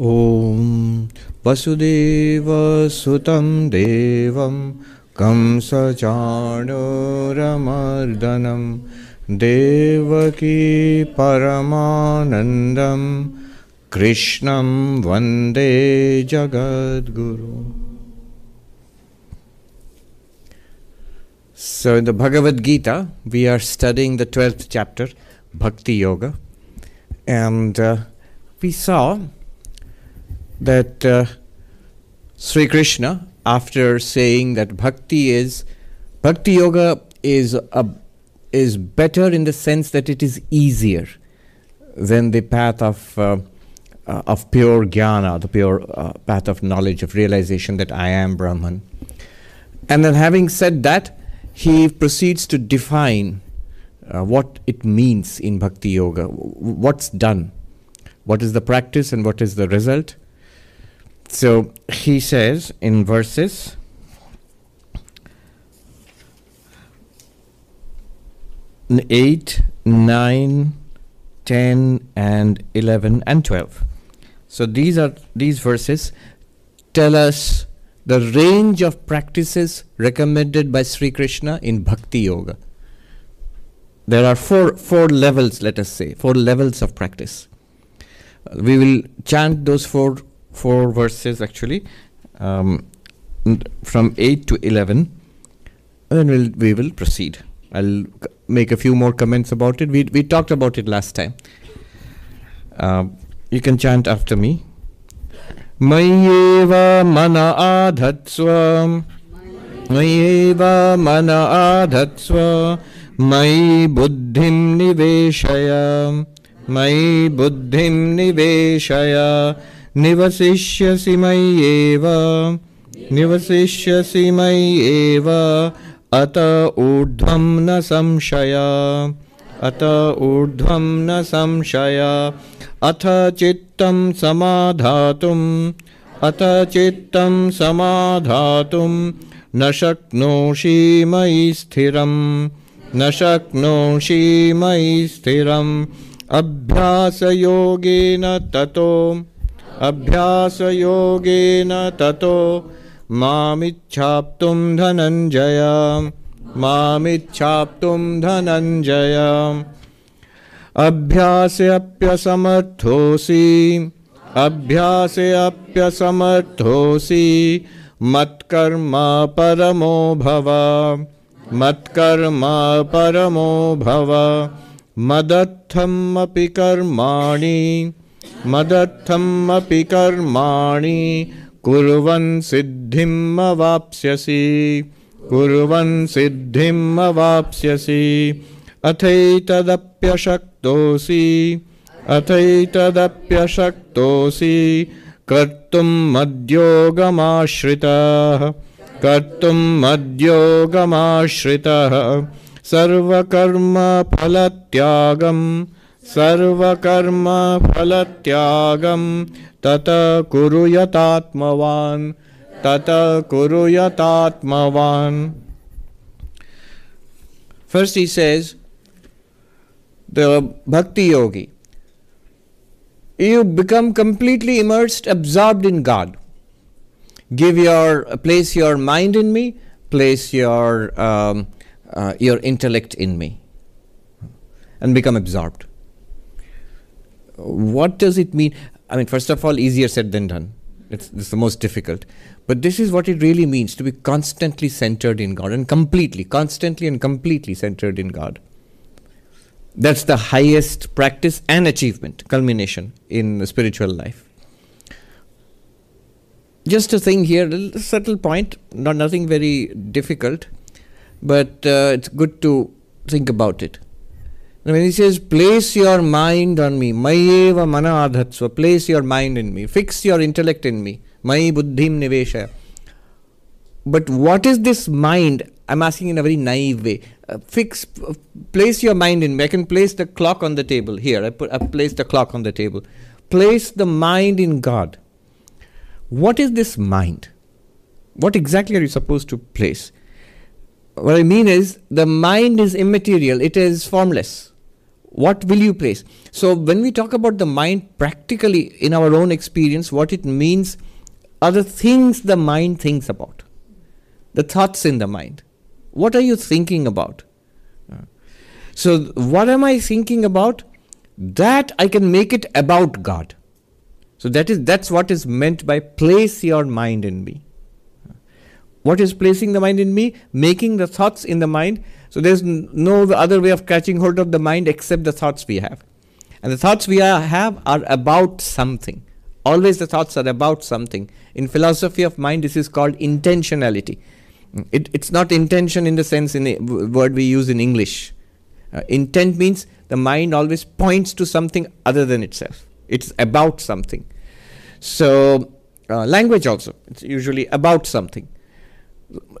ॐ वसुदेवसुतं देवं कंसचाणूरमर्दनं देवकी परमानन्दं कृष्णं वंदे जगद्गुरु So, in the Bhagavad Gita, we are studying the 12th chapter, Bhakti Yoga, and uh, we saw that uh, Sri Krishna, after saying that bhakti is bhakti yoga is a, is better in the sense that it is easier than the path of uh, uh, of pure jnana, the pure uh, path of knowledge of realization that I am Brahman. And then, having said that, he proceeds to define uh, what it means in bhakti yoga, what's done, what is the practice, and what is the result. So he says in verses 8, 9, 10, and 11, and 12. So these are these verses tell us the range of practices recommended by Sri Krishna in Bhakti Yoga. There are four four levels, let us say, four levels of practice. We will chant those four four verses actually, um, n- from eight to eleven, and then we'll, we will proceed. I'll c- make a few more comments about it. We we talked about it last time. Um, you can chant after me. मय्येव मन आधत्स्व मय्येव मन आधत्स्व मयि बुद्धिं निवेशय मयि बुद्धिं निवेशय निवसिष्यसि मय्येव निवसिष्यसि मय्येव अत ऊर्ध्वं न संशय। अत ऊर्ध्वं न संशय। अथ चित्तं समाधातुम् अथ चित्तं समाधातुं। न शक्नोषि मयि स्थिरं न शक्नोषि मयि स्थिरम्। अभ्यासयोगेन ततो अभ्यासयोगेन ततो मामिच्छाप्तुं धनञ्जय। मामिच्छाप्तुं धनञ्जय। अभ्यासेऽप्यसमर्थोऽसि अभ्यासेऽप्यसमर्थोऽसि मत्कर्मा परमो भव। मत्कर्मा परमो भव। मदर्थमपि कर्माणि। मदर्थमपि कर्माणि कुर्वन् सिद्धिम् अवाप्स्यसि। कुर्वन् सिद्धिम् अवाप्स्यसि। अथैतदप्यशक्तोऽसि। अथैतदप्यशक्तोऽसि। कर्तुं मद्योगमाश्रितः। कर्तुं मद्योगमाश्रितः। सर्वकर्मफलत्यागं सर्वकर्मफलत्यागं तत कुरु यतात्मवान् तत कुरु यतात्मवान् First, he says, the bhakti yogi, you become completely immersed, absorbed in God. Give your place your mind in me, place your um, uh, your intellect in me, and become absorbed. What does it mean? I mean, first of all, easier said than done. It's, it's the most difficult. But this is what it really means to be constantly centered in God and completely, constantly and completely centered in God. That's the highest practice and achievement, culmination in the spiritual life. Just a thing here, a subtle point, not nothing very difficult, but uh, it's good to think about it. When he says, place your mind on me, mayeva mana adhatsva, place your mind in me, fix your intellect in me, mai buddhim nivesha. But what is this mind? I'm asking in a very naive way. Uh, fix, uh, place your mind in me. I can place the clock on the table here. I put, I placed the clock on the table. Place the mind in God. What is this mind? What exactly are you supposed to place? What I mean is, the mind is immaterial, it is formless. What will you place? So, when we talk about the mind practically in our own experience, what it means are the things the mind thinks about, the thoughts in the mind. What are you thinking about? So, what am I thinking about? That I can make it about God. So that is that's what is meant by place your mind in me. What is placing the mind in me? Making the thoughts in the mind. So there's no other way of catching hold of the mind except the thoughts we have. And the thoughts we have are about something. Always the thoughts are about something. In philosophy of mind, this is called intentionality. It, it's not intention in the sense in the word we use in English. Uh, intent means the mind always points to something other than itself. It's about something. So uh, language also, it's usually about something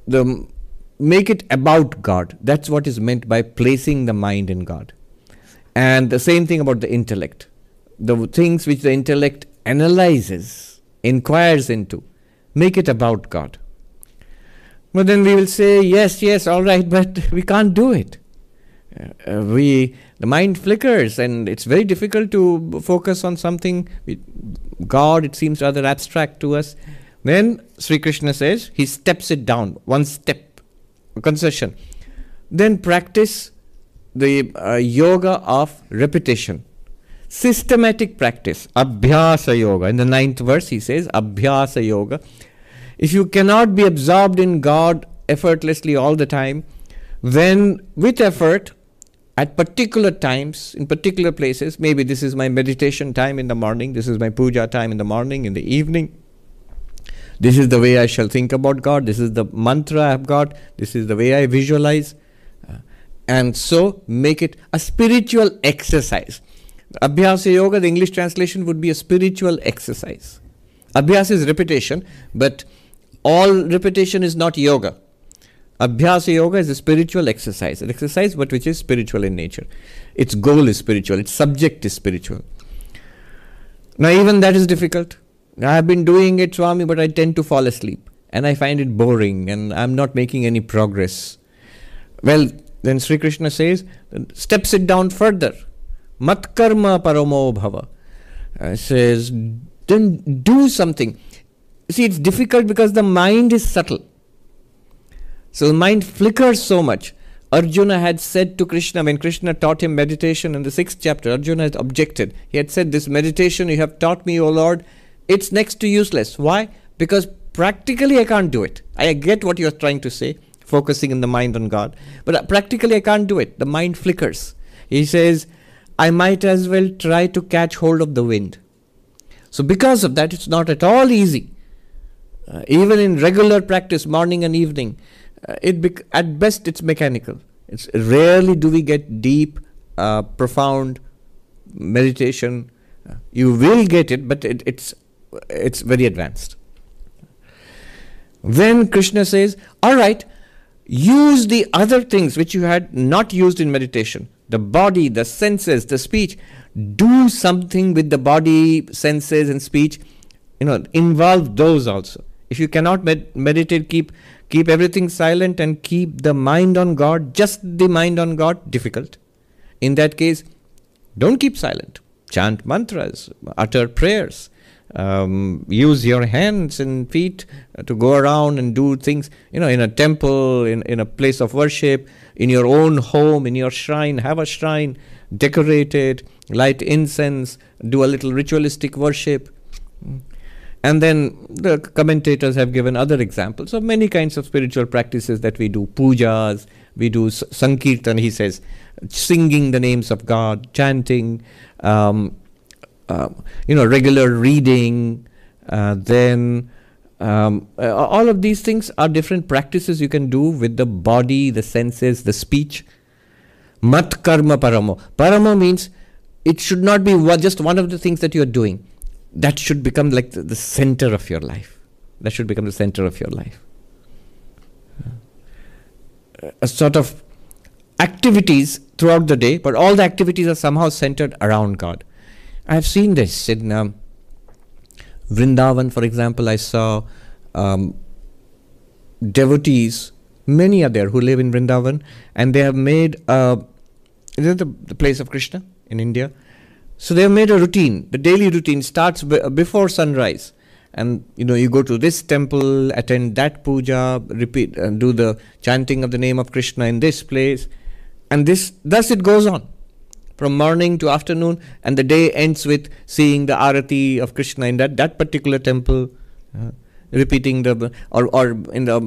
the make it about God. That's what is meant by placing the mind in God. And the same thing about the intellect. The things which the intellect analyzes, inquires into, make it about God. But then we will say, yes, yes, all right, but we can't do it. Uh, we the mind flickers and it's very difficult to focus on something god it seems rather abstract to us then Sri Krishna says he steps it down, one step, concession. Then practice the uh, yoga of repetition. Systematic practice, Abhyasa Yoga. In the ninth verse, he says, Abhyasa Yoga. If you cannot be absorbed in God effortlessly all the time, then with effort, at particular times, in particular places, maybe this is my meditation time in the morning, this is my puja time in the morning, in the evening, this is the way I shall think about God. This is the mantra I have got. This is the way I visualize. Uh, and so make it a spiritual exercise. Abhyasa Yoga, the English translation would be a spiritual exercise. Abhyasa is repetition, but all repetition is not yoga. Abhyasa Yoga is a spiritual exercise, an exercise but which is spiritual in nature. Its goal is spiritual, its subject is spiritual. Now, even that is difficult. I have been doing it, Swami, but I tend to fall asleep and I find it boring and I'm not making any progress. Well, then Sri Krishna says, steps it down further. Mat karma paramo bhava. Uh, says, then do something. See, it's difficult because the mind is subtle. So the mind flickers so much. Arjuna had said to Krishna, when Krishna taught him meditation in the sixth chapter, Arjuna had objected. He had said, This meditation you have taught me, O Lord, it's next to useless. Why? Because practically I can't do it. I get what you're trying to say, focusing in the mind on God, but practically I can't do it. The mind flickers. He says, I might as well try to catch hold of the wind. So, because of that, it's not at all easy. Uh, even in regular practice, morning and evening, uh, it bec- at best it's mechanical. It's rarely do we get deep, uh, profound meditation. Uh, you will get it, but it, it's it's very advanced. When Krishna says, All right, use the other things which you had not used in meditation the body, the senses, the speech. Do something with the body, senses, and speech. You know, involve those also. If you cannot med- meditate, keep keep everything silent and keep the mind on God, just the mind on God, difficult. In that case, don't keep silent. Chant mantras, utter prayers, um, use your hands and feet to go around and do things, you know, in a temple, in, in a place of worship, in your own home, in your shrine, have a shrine, decorate it, light incense, do a little ritualistic worship. And then the commentators have given other examples of many kinds of spiritual practices that we do pujas, we do sankirtan, he says, singing the names of God, chanting, um, uh, you know, regular reading, uh, then um, uh, all of these things are different practices you can do with the body, the senses, the speech. Mat karma paramo. Paramo means it should not be just one of the things that you are doing. That should become like the, the center of your life. That should become the center of your life. A sort of activities throughout the day, but all the activities are somehow centered around God. I have seen this in um, Vrindavan, for example. I saw um, devotees, many are there who live in Vrindavan, and they have made Is it the, the place of Krishna in India? So they have made a routine. The daily routine starts b- before sunrise and you know you go to this temple attend that puja repeat and do the chanting of the name of krishna in this place and this thus it goes on from morning to afternoon and the day ends with seeing the arati of krishna in that that particular temple uh, repeating the or or in the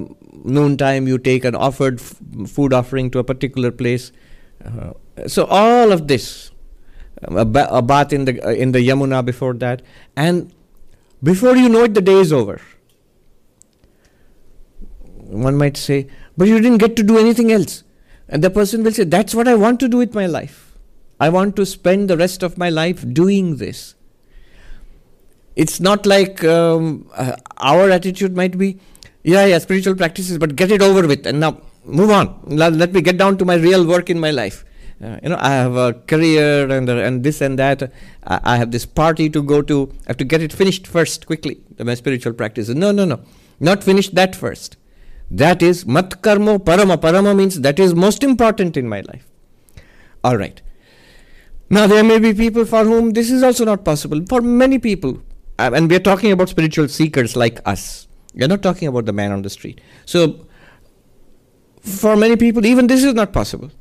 noon time you take an offered f- food offering to a particular place uh, so all of this a, ba- a bath in the uh, in the yamuna before that and before you know it, the day is over. One might say, but you didn't get to do anything else. And the person will say, That's what I want to do with my life. I want to spend the rest of my life doing this. It's not like um, uh, our attitude might be, Yeah, yeah, spiritual practices, but get it over with and now move on. Let, let me get down to my real work in my life. Uh, you know, I have a career and uh, and this and that. I, I, have this party to go to. I have to get it finished first quickly. My spiritual practices. No, no, no, not finish that first. That is mat karmo parama. Parama means that is most important in my life. All right. Now there may be people for whom this is also not possible. For many people, uh, and we are talking about spiritual seekers like us. We are not talking about the man on the street. So for many people, even this is not possible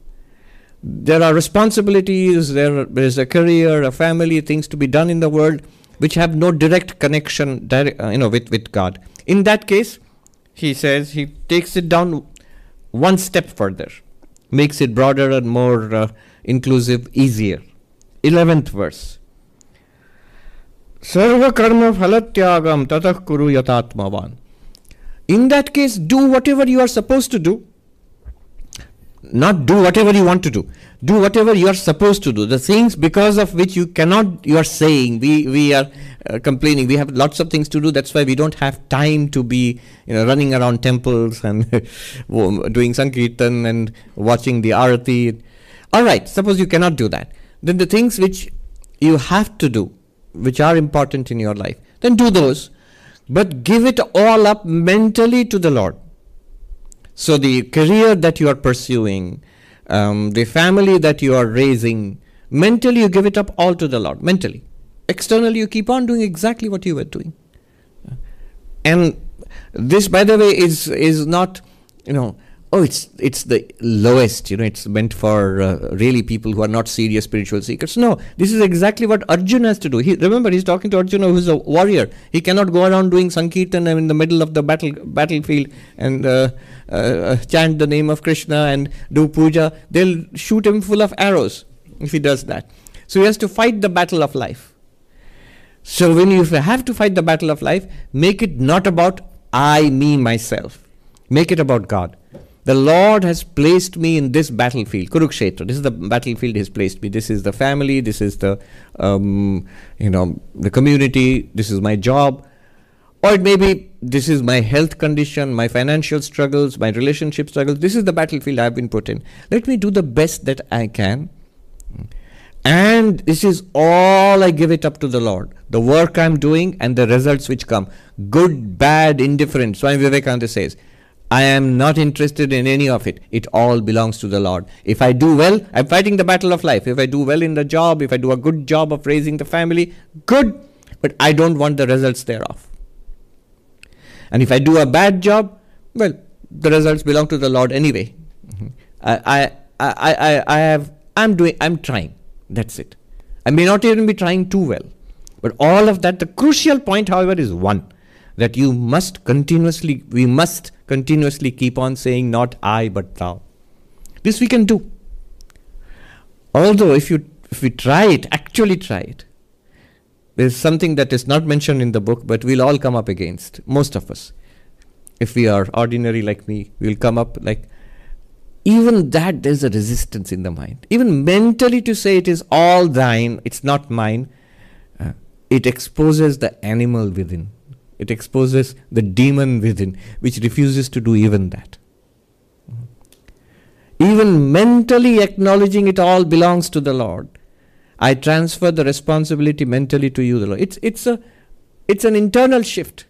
there are responsibilities, there is a career, a family, things to be done in the world which have no direct connection, uh, you know, with, with God. In that case, he says he takes it down one step further, makes it broader and more uh, inclusive, easier. Eleventh verse. Sarva karma phalatyagam tatah kuru yatatmavan. In that case, do whatever you are supposed to do. Not do whatever you want to do. Do whatever you are supposed to do. The things because of which you cannot you are saying we we are uh, complaining. We have lots of things to do. That's why we don't have time to be you know running around temples and doing sankirtan and watching the arati all right suppose you cannot do that then the things which you have to do which are important in your life then do those but give it all up mentally to the lord so the career that you are pursuing, um, the family that you are raising, mentally you give it up all to the Lord. Mentally, externally you keep on doing exactly what you were doing. And this, by the way, is is not, you know, oh, it's it's the lowest. You know, it's meant for uh, really people who are not serious spiritual seekers. No, this is exactly what Arjuna has to do. He remember he's talking to Arjuna, who's a warrior. He cannot go around doing sankirtan in the middle of the battle battlefield and uh, uh, chant the name of Krishna and do puja. They'll shoot him full of arrows if he does that. So he has to fight the battle of life. So when you have to fight the battle of life, make it not about I, me, myself. Make it about God. The Lord has placed me in this battlefield, Kurukshetra. This is the battlefield He has placed me. This is the family. This is the, um, you know, the community. This is my job, or it may be this is my health condition, my financial struggles, my relationship struggles. This is the battlefield I've been put in. Let me do the best that I can. And this is all I give it up to the Lord. The work I'm doing and the results which come. Good, bad, indifferent. Swami Vivekananda says, I am not interested in any of it. It all belongs to the Lord. If I do well, I'm fighting the battle of life. If I do well in the job, if I do a good job of raising the family, good. But I don't want the results thereof. And if I do a bad job, well, the results belong to the Lord anyway. Mm-hmm. I, I, I, I, I have, I'm doing, I'm trying. That's it. I may not even be trying too well. But all of that, the crucial point, however, is one that you must continuously, we must continuously keep on saying, not I, but thou. This we can do. Although, if you if we try it, actually try it, there's something that is not mentioned in the book, but we'll all come up against, most of us. If we are ordinary like me, we'll come up like, even that there's a resistance in the mind. Even mentally to say it is all thine, it's not mine, uh, it exposes the animal within. It exposes the demon within, which refuses to do even that. Even mentally acknowledging it all belongs to the Lord. I transfer the responsibility mentally to you, the Lord. It's, it's, a, it's an internal shift.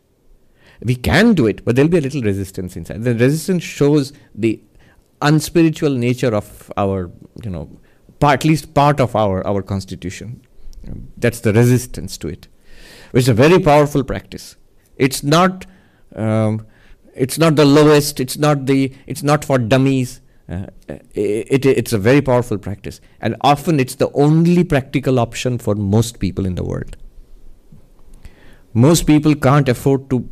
We can do it, but there'll be a little resistance inside. The resistance shows the unspiritual nature of our, you know, part, at least part of our, our constitution. That's the resistance to it. It's a very powerful practice. It's not, um, it's not the lowest. It's not the. It's not for dummies. Uh, it, it, it's a very powerful practice, and often it's the only practical option for most people in the world. Most people can't afford to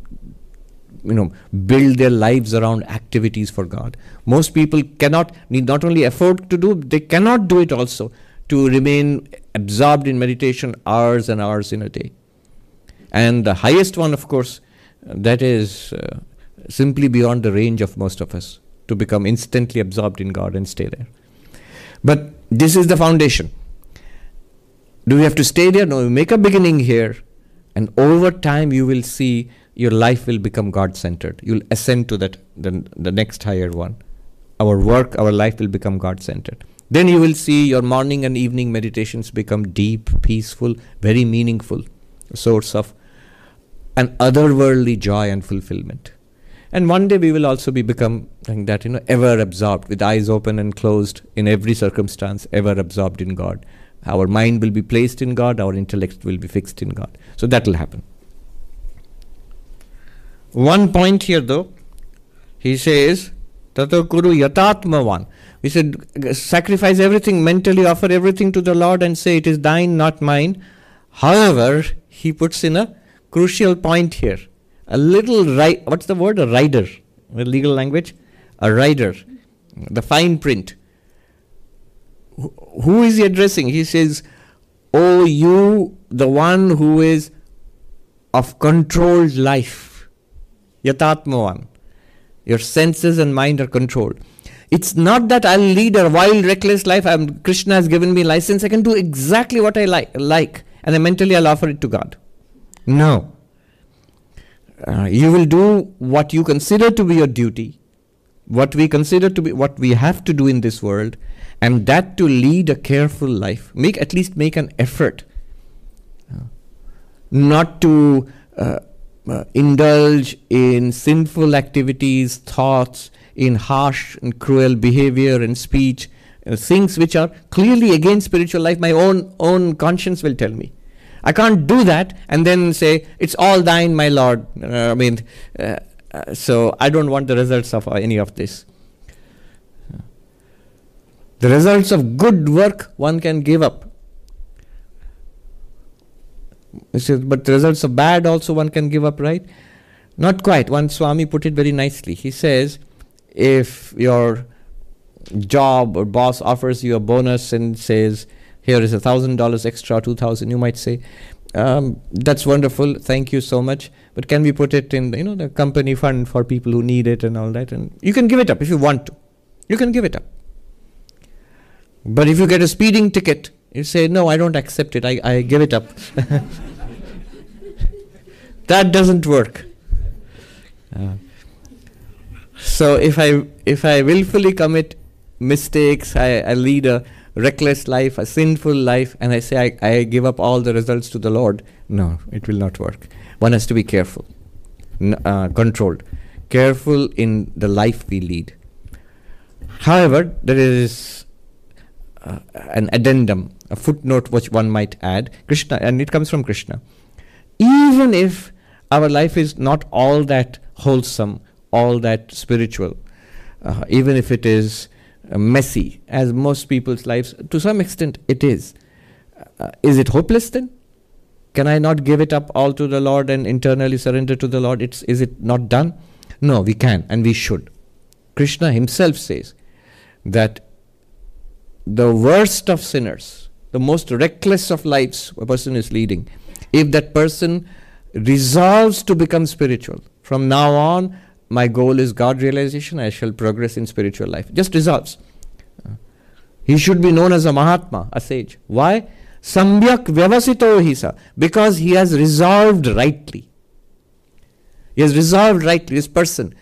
you know build their lives around activities for god most people cannot need not only afford to do they cannot do it also to remain absorbed in meditation hours and hours in a day and the highest one of course that is uh, simply beyond the range of most of us to become instantly absorbed in god and stay there but this is the foundation do we have to stay there no we make a beginning here and over time you will see your life will become God centered. You'll ascend to that the, the next higher one. Our work, our life will become God centered. Then you will see your morning and evening meditations become deep, peaceful, very meaningful source of an otherworldly joy and fulfillment. And one day we will also be become like that, you know, ever absorbed, with eyes open and closed in every circumstance, ever absorbed in God. Our mind will be placed in God, our intellect will be fixed in God. So that will happen. One point here though, he says, Tato Kuru Yatatmavan. We said, sacrifice everything, mentally offer everything to the Lord and say, It is thine, not mine. However, he puts in a crucial point here. A little, ri- what's the word? A rider. The legal language? A rider. The fine print. Who is he addressing? He says, Oh, you, the one who is of controlled life Yatatmavan. Your senses and mind are controlled. It's not that I'll lead a wild, reckless life. I'm, Krishna has given me license. I can do exactly what I like, like and then mentally I'll offer it to God. No. Uh, you will do what you consider to be your duty, what we consider to be what we have to do in this world, and that to lead a careful life. Make at least make an effort, uh, not to uh, uh, indulge in sinful activities, thoughts, in harsh and cruel behavior and speech, uh, things which are clearly against spiritual life, my own own conscience will tell me. I can't do that and then say, It's all thine, my Lord. Uh, I mean, uh, uh, so I don't want the results of any of this. The results of good work one can give up. But the results of bad also one can give up, right? Not quite. One Swami put it very nicely. He says, if your job or boss offers you a bonus and says, here is a thousand dollars extra, two thousand, you might say, um, that's wonderful, thank you so much. But can we put it in, you know, the company fund for people who need it and all that? And you can give it up if you want to. You can give it up. But if you get a speeding ticket you say, no, I don't accept it. I, I give it up. that doesn't work. Uh, so if I if I willfully commit mistakes, I, I lead a reckless life, a sinful life, and I say I, I give up all the results to the Lord, no, it will not work. One has to be careful, n- uh, controlled, careful in the life we lead. However, there is uh, an addendum a footnote which one might add. Krishna, and it comes from Krishna. Even if our life is not all that wholesome, all that spiritual, uh, even if it is messy, as most people's lives, to some extent it is. Uh, is it hopeless then? Can I not give it up all to the Lord and internally surrender to the Lord? It's, is it not done? No, we can and we should. Krishna himself says that the worst of sinners, the most reckless of lives a person is leading, if that person resolves to become spiritual, from now on, my goal is God realization, I shall progress in spiritual life. Just resolves. He should be known as a Mahatma, a sage. Why? Sambyak vyavasito hisa. Because he has resolved rightly. He has resolved rightly, this person.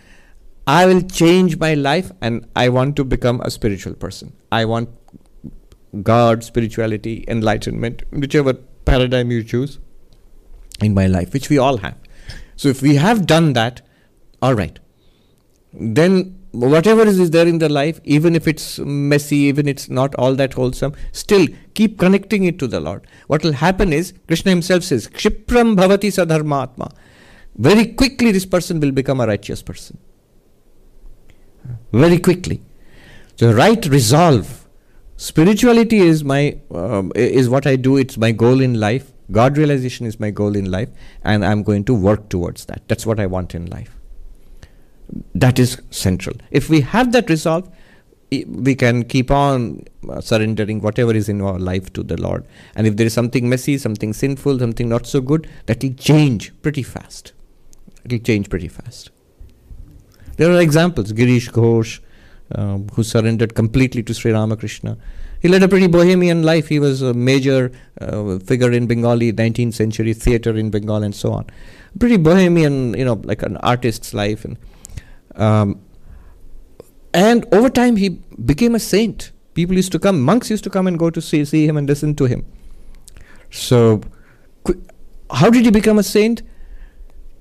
I will change my life and I want to become a spiritual person. I want God, spirituality, enlightenment, whichever paradigm you choose in my life, which we all have. So if we have done that, all right, then whatever is, is there in their life, even if it's messy, even it's not all that wholesome, still keep connecting it to the Lord. What will happen is, Krishna himself says, Kshipram bhavati sadharmatma. Very quickly, this person will become a righteous person. Very quickly. So, right resolve. Spirituality is my um, is what I do. It's my goal in life. God realization is my goal in life, and I'm going to work towards that. That's what I want in life. That is central. If we have that resolve, we can keep on uh, surrendering whatever is in our life to the Lord. And if there is something messy, something sinful, something not so good, that will change pretty fast. It will change pretty fast. There are examples. Girish Ghosh, um, who surrendered completely to Sri Ramakrishna. He led a pretty bohemian life. He was a major uh, figure in Bengali 19th century theatre in Bengal and so on. Pretty bohemian, you know, like an artist's life. And um, and over time, he became a saint. People used to come, monks used to come and go to see, see him and listen to him. So, how did he become a saint?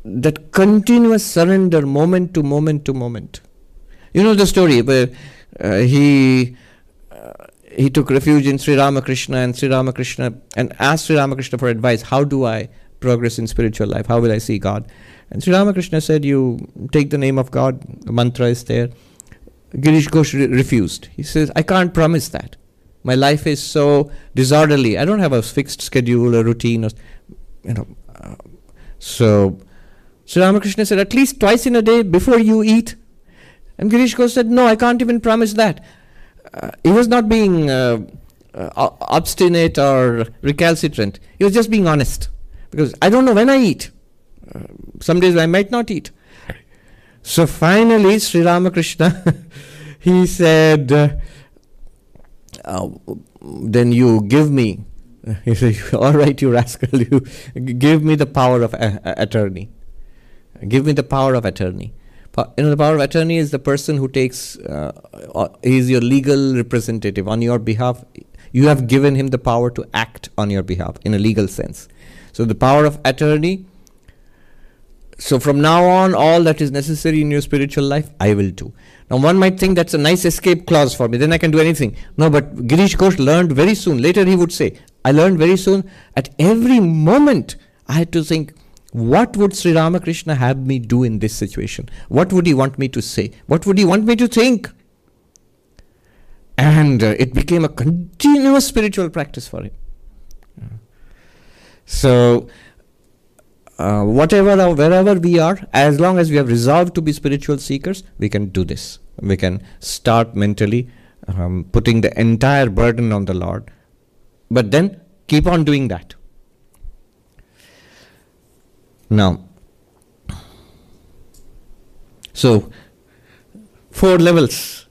That continuous surrender, moment to moment to moment. You know the story where uh, he uh, he took refuge in Sri Ramakrishna and Sri Ramakrishna and asked Sri Ramakrishna for advice. How do I progress in spiritual life? How will I see God? And Sri Ramakrishna said, You take the name of God, the mantra is there. Girish Ghosh re- refused. He says, I can't promise that. My life is so disorderly. I don't have a fixed schedule or routine. Or, you know, uh, so Sri Ramakrishna said, At least twice in a day before you eat. And Girish Ghosh said, No, I can't even promise that. Uh, he was not being uh, uh obstinate or recalcitrant. He was just being honest. Because I don't know when I eat some days I might not eat. So finally, Sri Ramakrishna, he said, uh, uh, then you give me, he said, all right, you rascal, you give me the power of uh, attorney. Give me the power of attorney. You know, the power of attorney is the person who takes, uh, uh, he is your legal representative on your behalf. You have given him the power to act on your behalf in a legal sense. So the power of attorney so from now on, all that is necessary in your spiritual life, I will do. Now, one might think that's a nice escape clause for me, then I can do anything. No, but Girish Ghosh learned very soon. Later, he would say, I learned very soon. At every moment, I had to think, what would Sri Ramakrishna have me do in this situation? What would he want me to say? What would he want me to think? And uh, it became a continuous spiritual practice for him. So, uh, whatever or wherever we are, as long as we have resolved to be spiritual seekers, we can do this. We can start mentally um, putting the entire burden on the Lord, but then keep on doing that. Now, so four levels.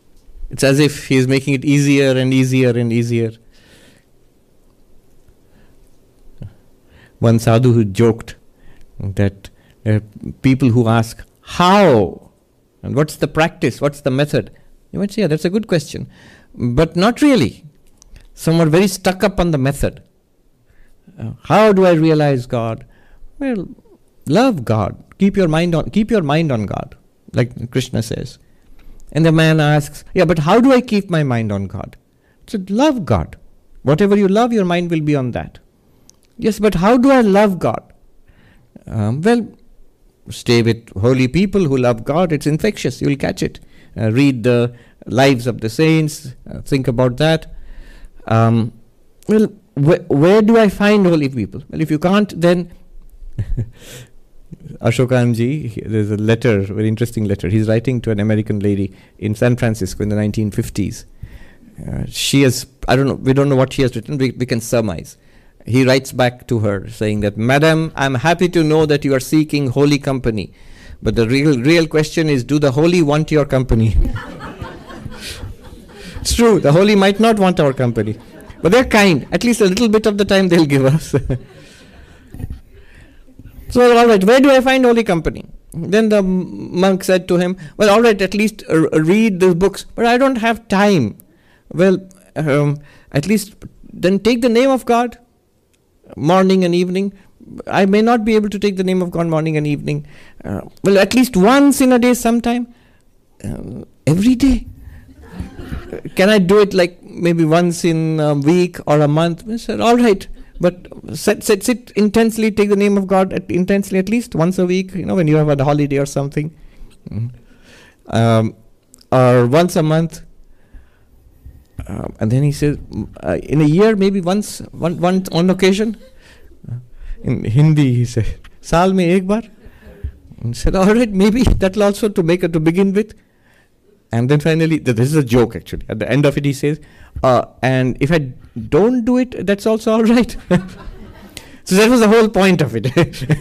It's as if he is making it easier and easier and easier. One sadhu who joked that uh, people who ask how and what's the practice, what's the method, you might say, yeah, that's a good question, but not really. Some are very stuck up on the method. Uh, how do I realize God? Well, love God. Keep your mind on keep your mind on God, like Krishna says. And the man asks, Yeah, but how do I keep my mind on God? Said, Love God. Whatever you love, your mind will be on that. Yes, but how do I love God? Um, well, stay with holy people who love God. It's infectious. You'll catch it. Uh, read the lives of the saints. Uh, think about that. Um, well, wh- where do I find holy people? Well, if you can't, then Ashokanji, there's a letter, very interesting letter. He's writing to an American lady in San Francisco in the 1950s. Uh, she has, I don't know, we don't know what she has written, we, we can surmise he writes back to her saying that, Madam, I'm happy to know that you are seeking holy company. But the real, real question is, do the holy want your company? it's true, the holy might not want our company. But they're kind. At least a little bit of the time they'll give us. so, all right, where do I find holy company? Then the monk said to him, Well, all right, at least uh, read the books, but I don't have time. Well, um, at least then take the name of God morning and evening. I may not be able to take the name of God morning and evening. Uh, well, at least once in a day, sometime. uh, every day. Can I do it like maybe once in a week or a month? I said, all right. But sit, sit, sit intensely, take the name of God at, intensely at least once a week, you know, when you have a holiday or something. Mm. Um, or once a month. Um, and then he says, uh, in a year, maybe once, one, one on occasion. Uh, in Hindi, he said, Saal mein ek bar. And said, all right, maybe that'll also to make it to begin with. And then finally, this is a joke actually. At the end of it, he says, uh, and if I don't do it, that's also all right. so that was the whole point of it.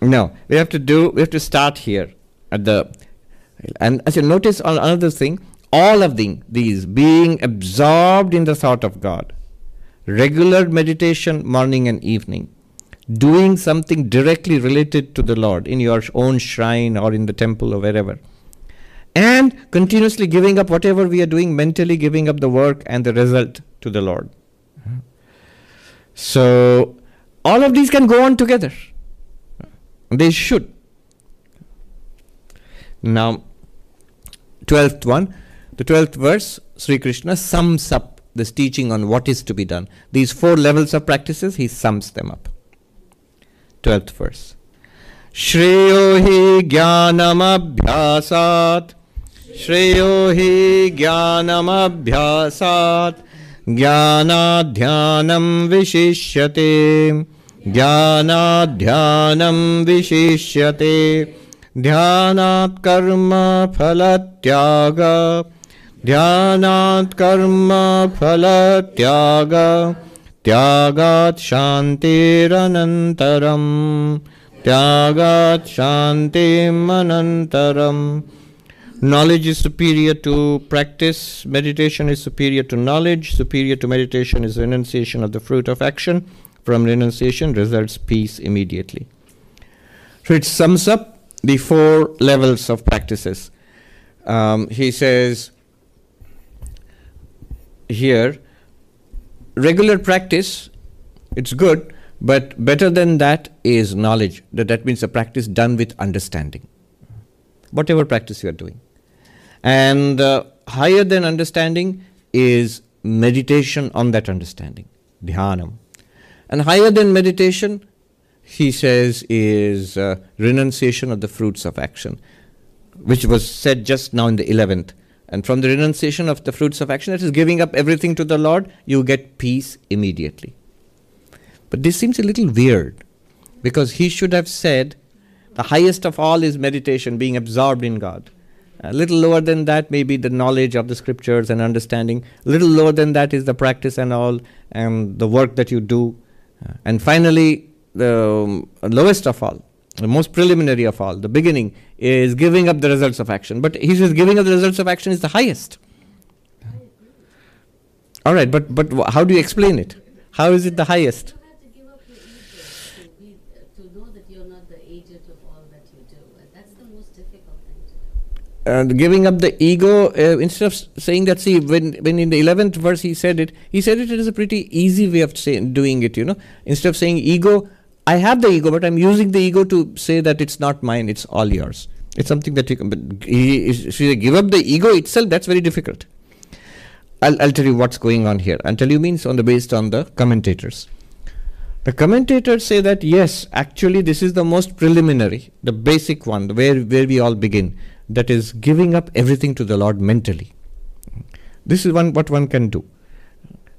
no, we have to do, we have to start here at the, and as you notice on another thing, all of the, these being absorbed in the thought of God, regular meditation morning and evening, doing something directly related to the Lord in your own shrine or in the temple or wherever. And continuously giving up whatever we are doing, mentally giving up the work and the result to the Lord. So, all of these can go on together. They should. Now, 12th one, the 12th verse, Sri Krishna sums up this teaching on what is to be done. These four levels of practices, he sums them up. 12th verse. श्रेयो हि ज्ञानमभ्यासात् श्रेयो हि ज्ञानमभ्यासात् ज्ञानाध्यानं विशिष्यते ज्ञानाध्यानं विशिष्यते ध्यानात् कर्म फलत्याग ध्यानात् कर्म फलत्याग त्यागात् शान्तिरनन्तरम् त्यागात् शान्तिम् अनन्तरम् Knowledge is superior to practice, meditation is superior to knowledge, superior to meditation is renunciation of the fruit of action. From renunciation results peace immediately. So it sums up the four levels of practices. Um, he says here regular practice, it's good, but better than that is knowledge. That, that means a practice done with understanding. Whatever practice you are doing. And uh, higher than understanding is meditation on that understanding, dhyanam. And higher than meditation, he says, is uh, renunciation of the fruits of action, which was said just now in the 11th. And from the renunciation of the fruits of action, that is giving up everything to the Lord, you get peace immediately. But this seems a little weird because he should have said the highest of all is meditation, being absorbed in God. A little lower than that, may be the knowledge of the scriptures and understanding. A little lower than that is the practice and all, and the work that you do. And finally, the um, lowest of all, the most preliminary of all, the beginning, is giving up the results of action. But he says giving up the results of action is the highest. All right, but, but how do you explain it? How is it the highest? And giving up the ego uh, instead of saying that see when when in the 11th verse he said it he said it is a pretty easy way of say, doing it you know instead of saying ego I have the ego, but I'm using the ego to say that it's not mine, it's all yours. It's something that you can, but if you give up the ego itself, that's very difficult. I'll, I'll tell you what's going on here. I'll tell you means on the based on the commentators. The commentators say that yes, actually this is the most preliminary, the basic one, where, where we all begin. That is giving up everything to the Lord mentally. This is one what one can do.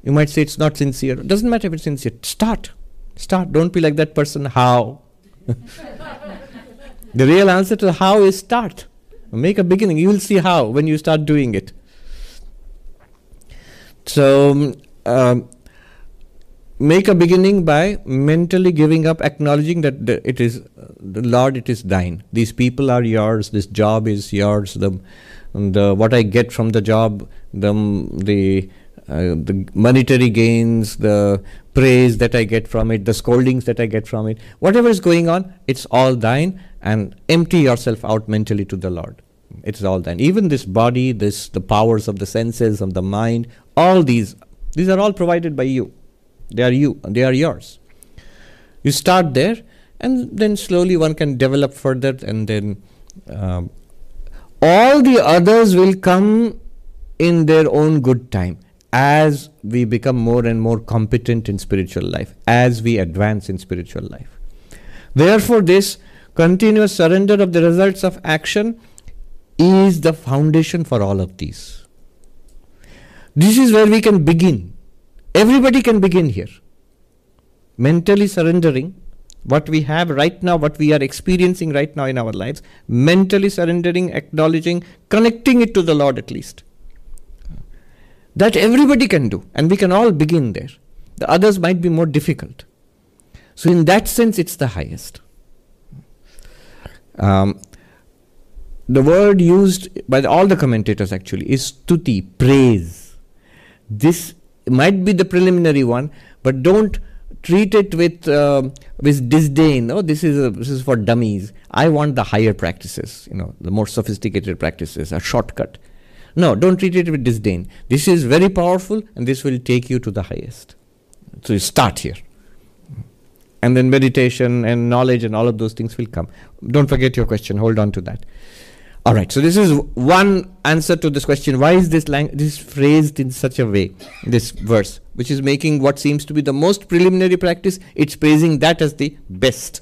You might say it's not sincere. It doesn't matter if it's sincere. Start. Start. Don't be like that person. How? the real answer to how is start. Make a beginning. You will see how when you start doing it. So, um, make a beginning by mentally giving up, acknowledging that the, it is the Lord, it is thine. These people are yours. This job is yours. The, the what I get from the job, the the the monetary gains, the praise that I get from it, the scoldings that I get from it, whatever is going on, it's all thine, and empty yourself out mentally to the Lord. It's all thine. Even this body, this the powers of the senses, of the mind, all these, these are all provided by you. They are you, they are yours. You start there, and then slowly one can develop further, and then Um, all the others will come in their own good time as we become more and more competent in spiritual life, as we advance in spiritual life. Therefore, this continuous surrender of the results of action is the foundation for all of these. This is where we can begin. Everybody can begin here. Mentally surrendering what we have right now, what we are experiencing right now in our lives, mentally surrendering, acknowledging, connecting it to the Lord at least. That everybody can do, and we can all begin there. The others might be more difficult. So, in that sense, it's the highest. Um, the word used by the, all the commentators actually is stuti, praise. This might be the preliminary one, but don't treat it with uh, with disdain. Oh, this is a, this is for dummies. I want the higher practices. You know, the more sophisticated practices, a shortcut. No, don't treat it with disdain. This is very powerful, and this will take you to the highest. So you start here, and then meditation and knowledge and all of those things will come. Don't forget your question. Hold on to that. All right. So this is one answer to this question. Why is this lang- this phrased in such a way? This verse, which is making what seems to be the most preliminary practice, it's praising that as the best,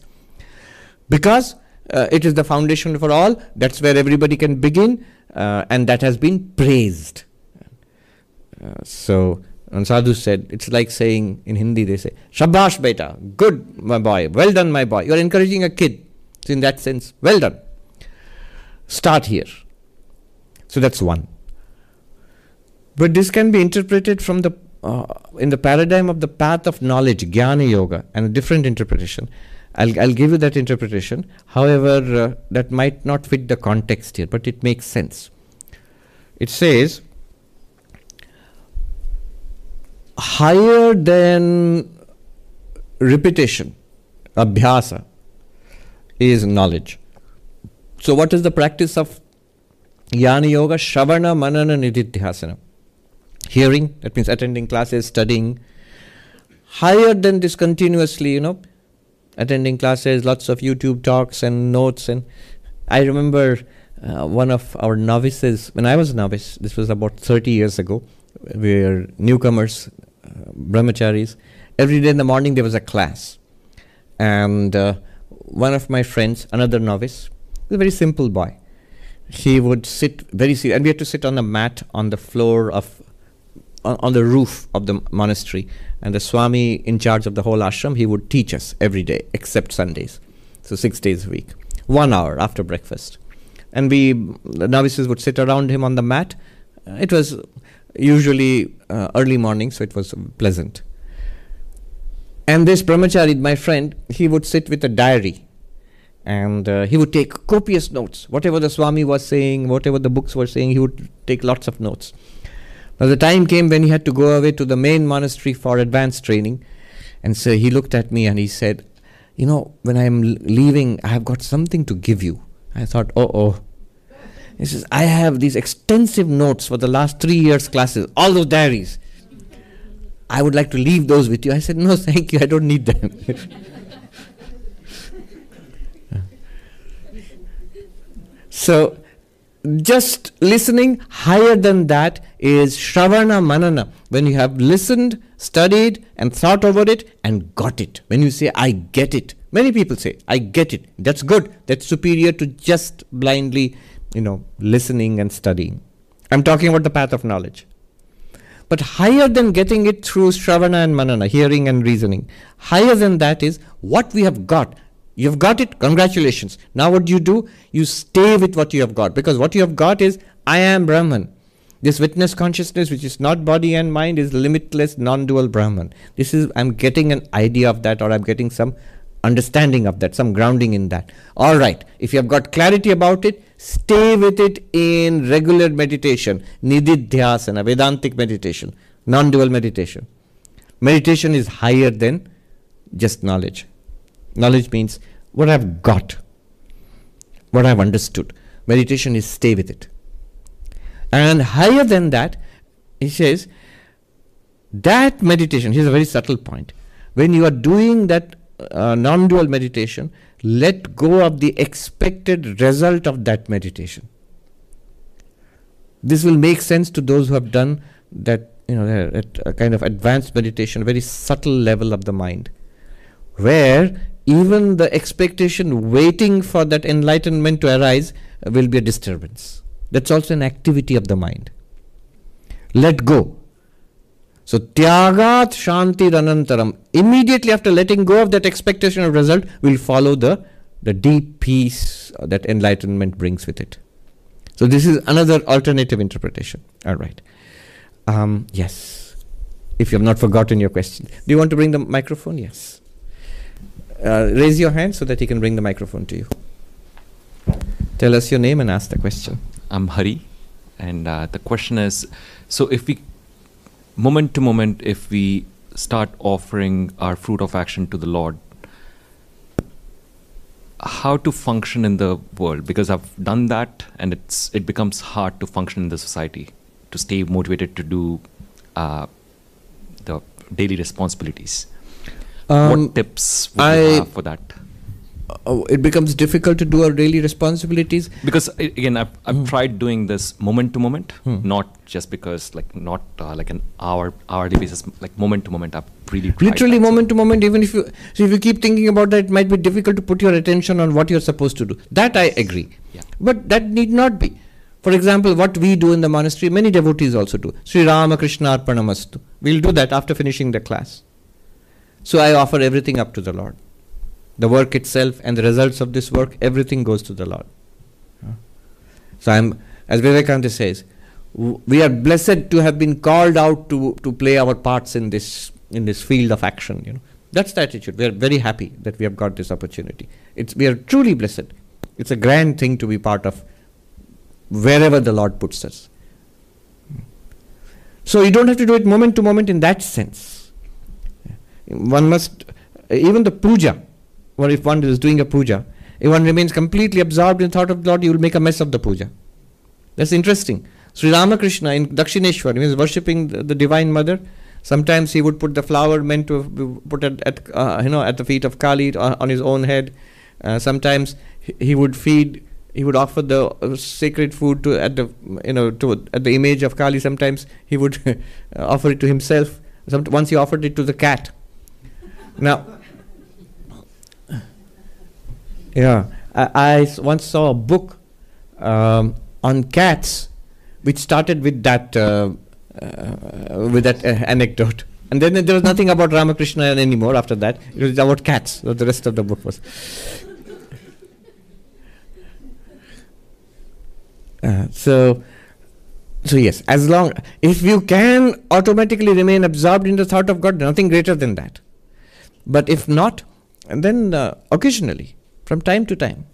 because uh, it is the foundation for all. That's where everybody can begin, and that has been praised. Uh, so. And Sadhu said, it's like saying in Hindi, they say, Shabash beta, good my boy, well done my boy. You're encouraging a kid. So in that sense, well done. Start here. So that's one. But this can be interpreted from the uh, in the paradigm of the path of knowledge, jnana yoga, and a different interpretation. I'll, I'll give you that interpretation. However, uh, that might not fit the context here, but it makes sense. It says, higher than repetition, abhyasa, is knowledge. So, what is the practice of Jnana Yoga? Shravana, Manana, Nididhyasana. Hearing, that means attending classes, studying. Higher than this, continuously, you know, attending classes, lots of YouTube talks and notes. And I remember uh, one of our novices, when I was a novice, this was about 30 years ago, we were newcomers, uh, brahmacharis. Every day in the morning there was a class. And uh, one of my friends, another novice, a very simple boy. He would sit very and we had to sit on a mat on the floor of, on, on the roof of the monastery. And the Swami, in charge of the whole ashram, he would teach us every day except Sundays. So six days a week, one hour after breakfast. And we, the novices would sit around him on the mat. Uh, it was usually uh, early morning, so it was pleasant. And this brahmachari, my friend, he would sit with a diary and uh, he would take copious notes. Whatever the Swami was saying, whatever the books were saying, he would take lots of notes. Now, the time came when he had to go away to the main monastery for advanced training. And so he looked at me and he said, You know, when I'm leaving, I have got something to give you. I thought, Oh, oh. He says, I have these extensive notes for the last three years' classes, all those diaries. I would like to leave those with you. I said, No, thank you, I don't need them. So, just listening higher than that is Shravana Manana. When you have listened, studied, and thought over it and got it. When you say, I get it. Many people say, I get it. That's good. That's superior to just blindly, you know, listening and studying. I'm talking about the path of knowledge. But higher than getting it through Shravana and Manana, hearing and reasoning, higher than that is what we have got. You've got it, congratulations. Now, what do you do? You stay with what you have got because what you have got is I am Brahman. This witness consciousness, which is not body and mind, is limitless, non dual Brahman. This is, I'm getting an idea of that or I'm getting some understanding of that, some grounding in that. All right, if you have got clarity about it, stay with it in regular meditation, nididhyasana, Vedantic meditation, non dual meditation. Meditation is higher than just knowledge. Knowledge means what I've got, what I've understood. Meditation is stay with it. And higher than that, he says, that meditation, here's a very subtle point. When you are doing that uh, non dual meditation, let go of the expected result of that meditation. This will make sense to those who have done that, you know, at a kind of advanced meditation, a very subtle level of the mind, where even the expectation waiting for that enlightenment to arise will be a disturbance. That's also an activity of the mind. Let go. So tyagat shanti anantaram. Immediately after letting go of that expectation of result, will follow the, the deep peace that enlightenment brings with it. So this is another alternative interpretation. All right. Um, yes. If you have not forgotten your question. Do you want to bring the microphone? Yes. Uh, raise your hand so that he can bring the microphone to you. Tell us your name and ask the question. I'm Hari, and uh, the question is so if we, moment to moment, if we start offering our fruit of action to the Lord, how to function in the world? Because I've done that, and it's it becomes hard to function in the society, to stay motivated to do uh, the daily responsibilities. Um, what tips would I- you have for that? Oh, it becomes difficult to do our daily responsibilities. because again i've, I've Hmm. tried doing this moment to moment Hmm. not just because like not uh, like an hour hourly basis like moment to moment i've really Literally, moment to moment. Even if you so if you keep thinking about that, it might be difficult to put your attention on what you're supposed to do. That I agree. Yeah. But that need not be. For example, what we do in the monastery, many devotees also do. Sri Ramakrishna Arpanamastu. We'll do that after finishing the class. So I offer everything up to the Lord. The work itself and the results of this work, everything goes to the Lord. So I'm, as Vivekananda says, w- we are blessed to have been called out to, to play our parts in this in this field of action. You know, that's the attitude. We are very happy that we have got this opportunity. It's we are truly blessed. It's a grand thing to be part of wherever the Lord puts us. So you don't have to do it moment to moment in that sense. One must, even the puja, or if one is doing a puja, if one remains completely absorbed in thought of the Lord, you will make a mess of the puja. That's interesting. Sri Ramakrishna in Dakshineshwar, he was worshipping the, the Divine Mother, sometimes he would put the flower meant to put at, at uh, you know at the feet of Kali on, on his own head. Uh, sometimes he, would feed, he would offer the uh, sacred food to at the you know to at the image of Kali. Sometimes he would offer it to himself. Some, once he offered it to the cat. Now, yeah, I, once saw a book um, on cats, which started with that uh, uh, with that uh, anecdote, and then there was nothing about Ramakrishna anymore after that. It was about cats. So the rest of the book was. Uh, so, so yes, as long if you can automatically remain absorbed in the thought of God, nothing greater than that. But if not, then uh, occasionally, from time to time,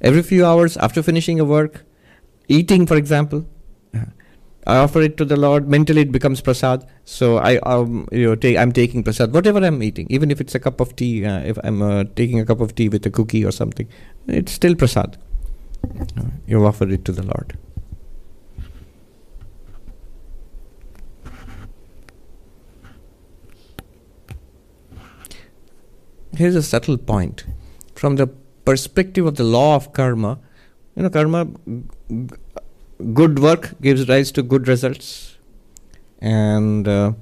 every few hours after finishing a work, eating, for example, uh, I offer it to the Lord. Mentally, it becomes prasad. So I, um, you know, take, I'm taking prasad, whatever I'm eating, even if it's a cup of tea. Uh, if I'm uh, taking a cup of tea with a cookie or something, it's still prasad. Uh, you offer it to the Lord. Here's a subtle point. From the perspective of the law of karma, you know, karma, good work gives rise to good results, and uh,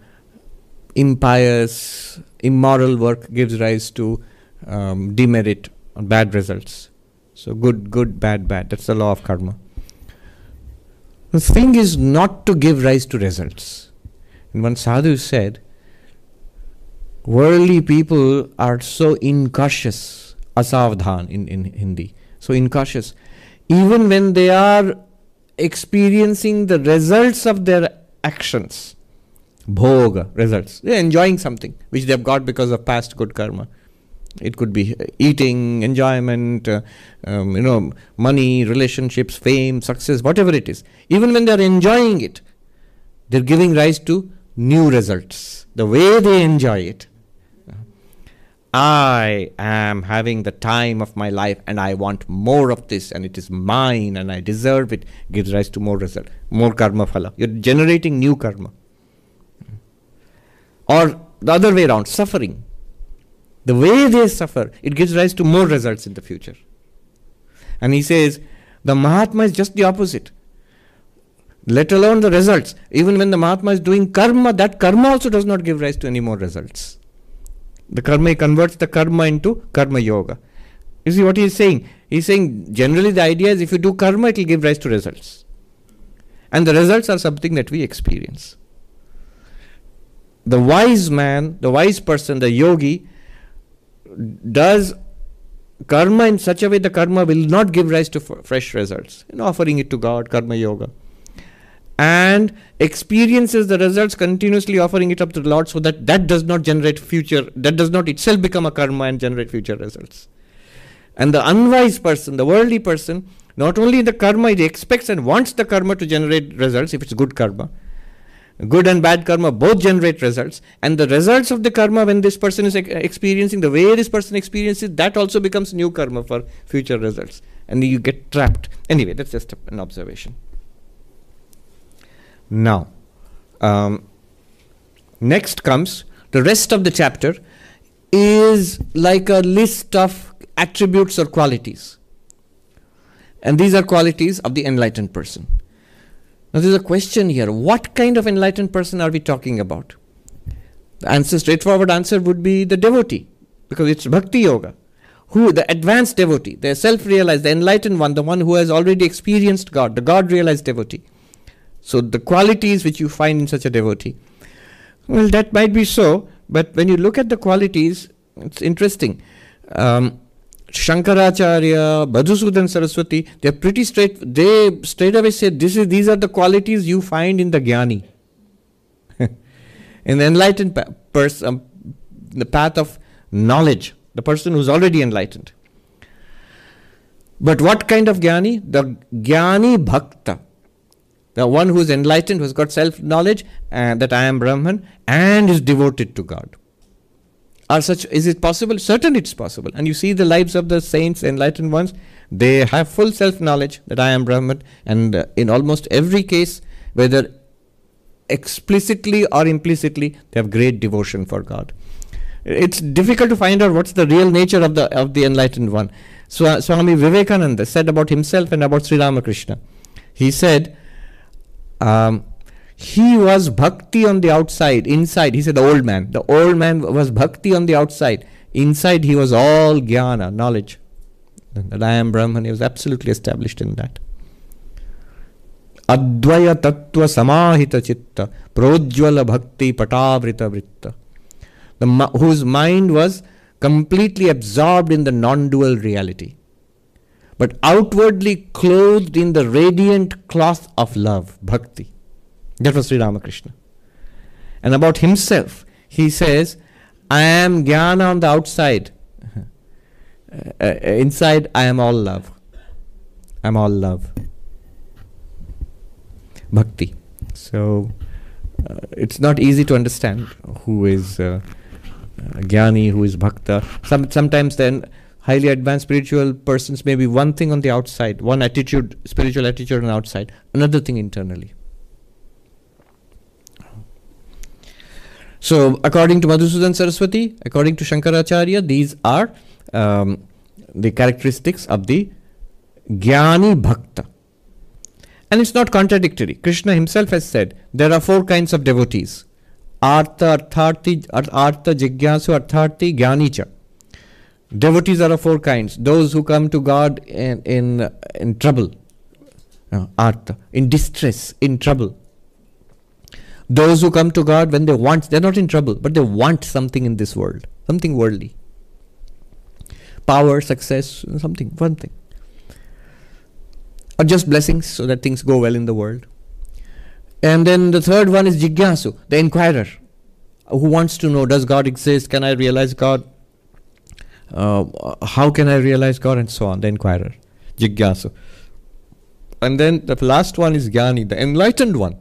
impious, immoral work gives rise to um, demerit or bad results. So, good, good, bad, bad. That's the law of karma. The thing is not to give rise to results. And one sadhu said, worldly people are so incautious, asavdhan in, in Hindi, so incautious. Even when they are experiencing the results of their actions, bhoga, results, they're enjoying something which they have got because of past good karma. It could be eating, enjoyment, uh, um, you know, money, relationships, fame, success, whatever it is. Even when they are enjoying it, they're giving rise to new results. The way they enjoy it. I am having the time of my life and I want more of this and it is mine and I deserve it gives rise to more result, more karma phala. You're generating new karma. Or the other way around, suffering. the way they suffer, it gives rise to more results in the future. And he says, the Mahatma is just the opposite. Let alone the results. Even when the Mahatma is doing karma, that karma also does not give rise to any more results. The karma he converts the karma into karma yoga. You see what he is saying? He is saying generally the idea is if you do karma, it will give rise to results. And the results are something that we experience. The wise man, the wise person, the yogi, does karma in such a way the karma will not give rise to f- fresh results. In offering it to God, karma yoga. And experiences the results continuously offering it up to the Lord so that that does not generate future, that does not itself become a karma and generate future results. And the unwise person, the worldly person, not only the karma, he expects and wants the karma to generate results if it's good karma. Good and bad karma both generate results, and the results of the karma when this person is experiencing, the way this person experiences, that also becomes new karma for future results, and you get trapped. Anyway, that's just an observation. Now, um, next comes the rest of the chapter is like a list of attributes or qualities. And these are qualities of the enlightened person. Now, there's a question here what kind of enlightened person are we talking about? The answer, straightforward answer would be the devotee, because it's bhakti yoga. Who, the advanced devotee, the self realized, the enlightened one, the one who has already experienced God, the God realized devotee. So, the qualities which you find in such a devotee. Well, that might be so, but when you look at the qualities, it's interesting. Um, Shankaracharya, Madhusudan Saraswati, they're pretty straight. They straight away say this is these are the qualities you find in the jnani, in the enlightened person, um, the path of knowledge, the person who's already enlightened. But what kind of jnani? The jnani bhakta, the one who is enlightened, who has got self knowledge, and that I am Brahman, and is devoted to God. Are such is it possible? Certainly it's possible. And you see the lives of the saints, enlightened ones, they have full self knowledge that I am Brahman, and uh, in almost every case, whether explicitly or implicitly, they have great devotion for God. It's difficult to find out what's the real nature of the of the enlightened one. Swami Vivekananda said about himself and about Sri Ramakrishna. He said, um, he was bhakti on the outside, inside. He said the old man. The old man was bhakti on the outside. Inside he was all jnana, knowledge. That I am Brahman. He was absolutely established in that. Advaya tattva samahita chitta projwala bhakti patavrita vritta. The, whose mind was completely absorbed in the non-dual reality but outwardly clothed in the radiant cloth of love, bhakti. That was Sri Ramakrishna. And about himself, he says, I am jnana on the outside. Uh, uh, inside, I am all love. I'm all love. Bhakti. So, uh, it's not easy to understand who is uh, uh jnani, who is bhakta. Some, sometimes then highly advanced spiritual persons may be one thing on the outside, one attitude, spiritual attitude on the outside, another thing internally. So, according to Madhusudan Saraswati, according to Shankaracharya, these are um, the characteristics of the Jnani Bhakta. And it's not contradictory. Krishna himself has said there are four kinds of devotees Artha, Artharthi, Artha, Jigyasu, Artharthi, Jnanicha. Devotees are of four kinds those who come to God in, in, in trouble, uh, Artha, in distress, in trouble those who come to God when they want, they're not in trouble, but they want something in this world, something worldly. Power, success, something, one thing. Or just blessings so that things go well in the world. And then the third one is Jigyasu, the inquirer, who wants to know does God exist? Can I realize God? Uh, how can I realize God? And so on, the inquirer, Jigyasu. And then the last one is Jnani, the enlightened one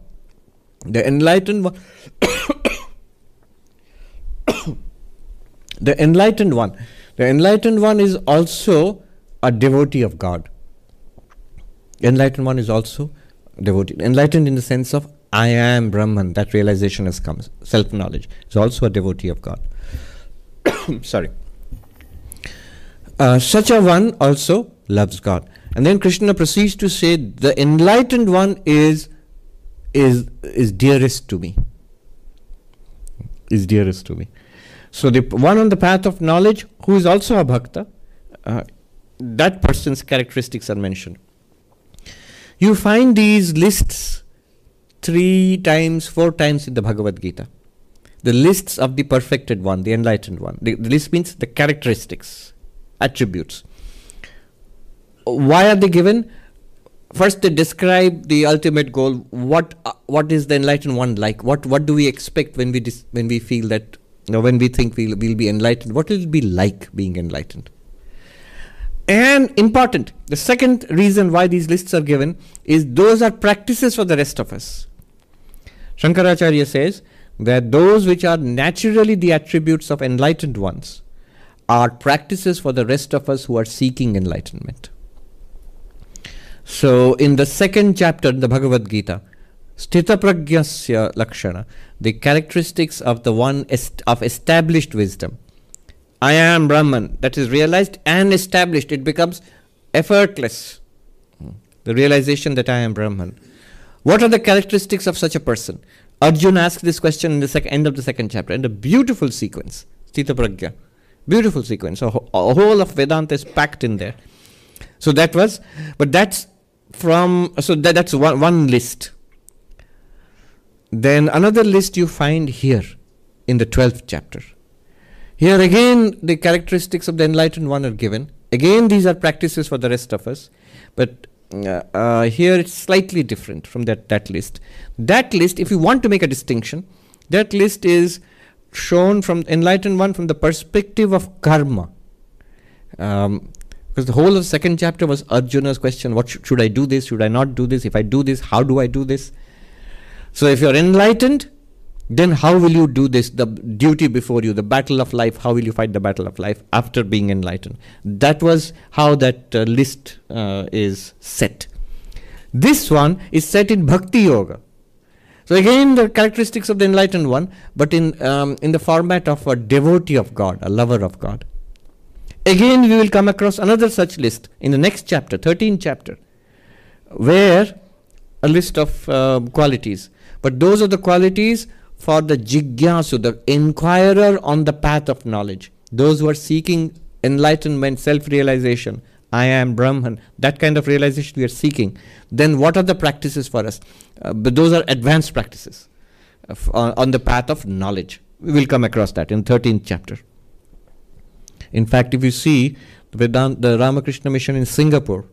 the enlightened one, the enlightened one, the enlightened one is also a devotee of God. Enlightened one is also devotee. Enlightened in the sense of I am Brahman, that realization has come. Self knowledge is also a devotee of God. Sorry. Uh, such a one also loves God. And then Krishna proceeds to say, the enlightened one is is is dearest to me. Is dearest to me. So the one on the path of knowledge, who is also a bhakta, uh, that person's characteristics are mentioned. You find these lists three times, four times in the Bhagavad Gita. The lists of the perfected one, the enlightened one. The, the list means the characteristics, attributes. Why are they given? First, they describe the ultimate goal. What uh, what is the enlightened one like? What what do we expect when we dis- when we feel that you know, when we think we'll, we'll be enlightened? What will it be like being enlightened? And important, the second reason why these lists are given is those are practices for the rest of us. Shankaracharya says that those which are naturally the attributes of enlightened ones are practices for the rest of us who are seeking enlightenment. So, in the second chapter in the Bhagavad Gita, Sthitapragyasya Lakshana, the characteristics of the one est- of established wisdom, I am Brahman, that is realized and established, it becomes effortless. Hmm. The realization that I am Brahman. What are the characteristics of such a person? Arjuna asks this question in the sec- end of the second chapter, in a beautiful sequence, Sthita Pragya. Beautiful sequence. A, whole of Vedanta is packed in there. So that was, but that's from, so that, that's one, one list. Then another list you find here in the 12th chapter. Here again, the characteristics of the enlightened one are given. Again, these are practices for the rest of us. But uh, uh, here it's slightly different from that, that list. That list, if you want to make a distinction, that list is shown from enlightened one from the perspective of karma. Um, because the whole of second chapter was Arjuna's question what sh- should I do this? Should I not do this? If I do this, how do I do this? So if you're enlightened, then how will you do this? The duty before you, the battle of life, how will you fight the battle of life after being enlightened? That was how that uh, list uh, is set. This one is set in Bhakti Yoga. So again, the characteristics of the enlightened one, but in um, in the format of a devotee of God, a lover of God. Again, we will come across another such list in the next chapter, 13th chapter, where a list of uh, qualities. But those are the qualities for the jigyasu, the inquirer on the path of knowledge. Those who are seeking enlightenment, self realization. I am Brahman, that kind of realization we are seeking. Then, what are the practices for us? Uh, but those are advanced practices of, on, the path of knowledge. We will come across that in 13th chapter. In fact, if you see the, Vedant, the Ramakrishna Mission in Singapore,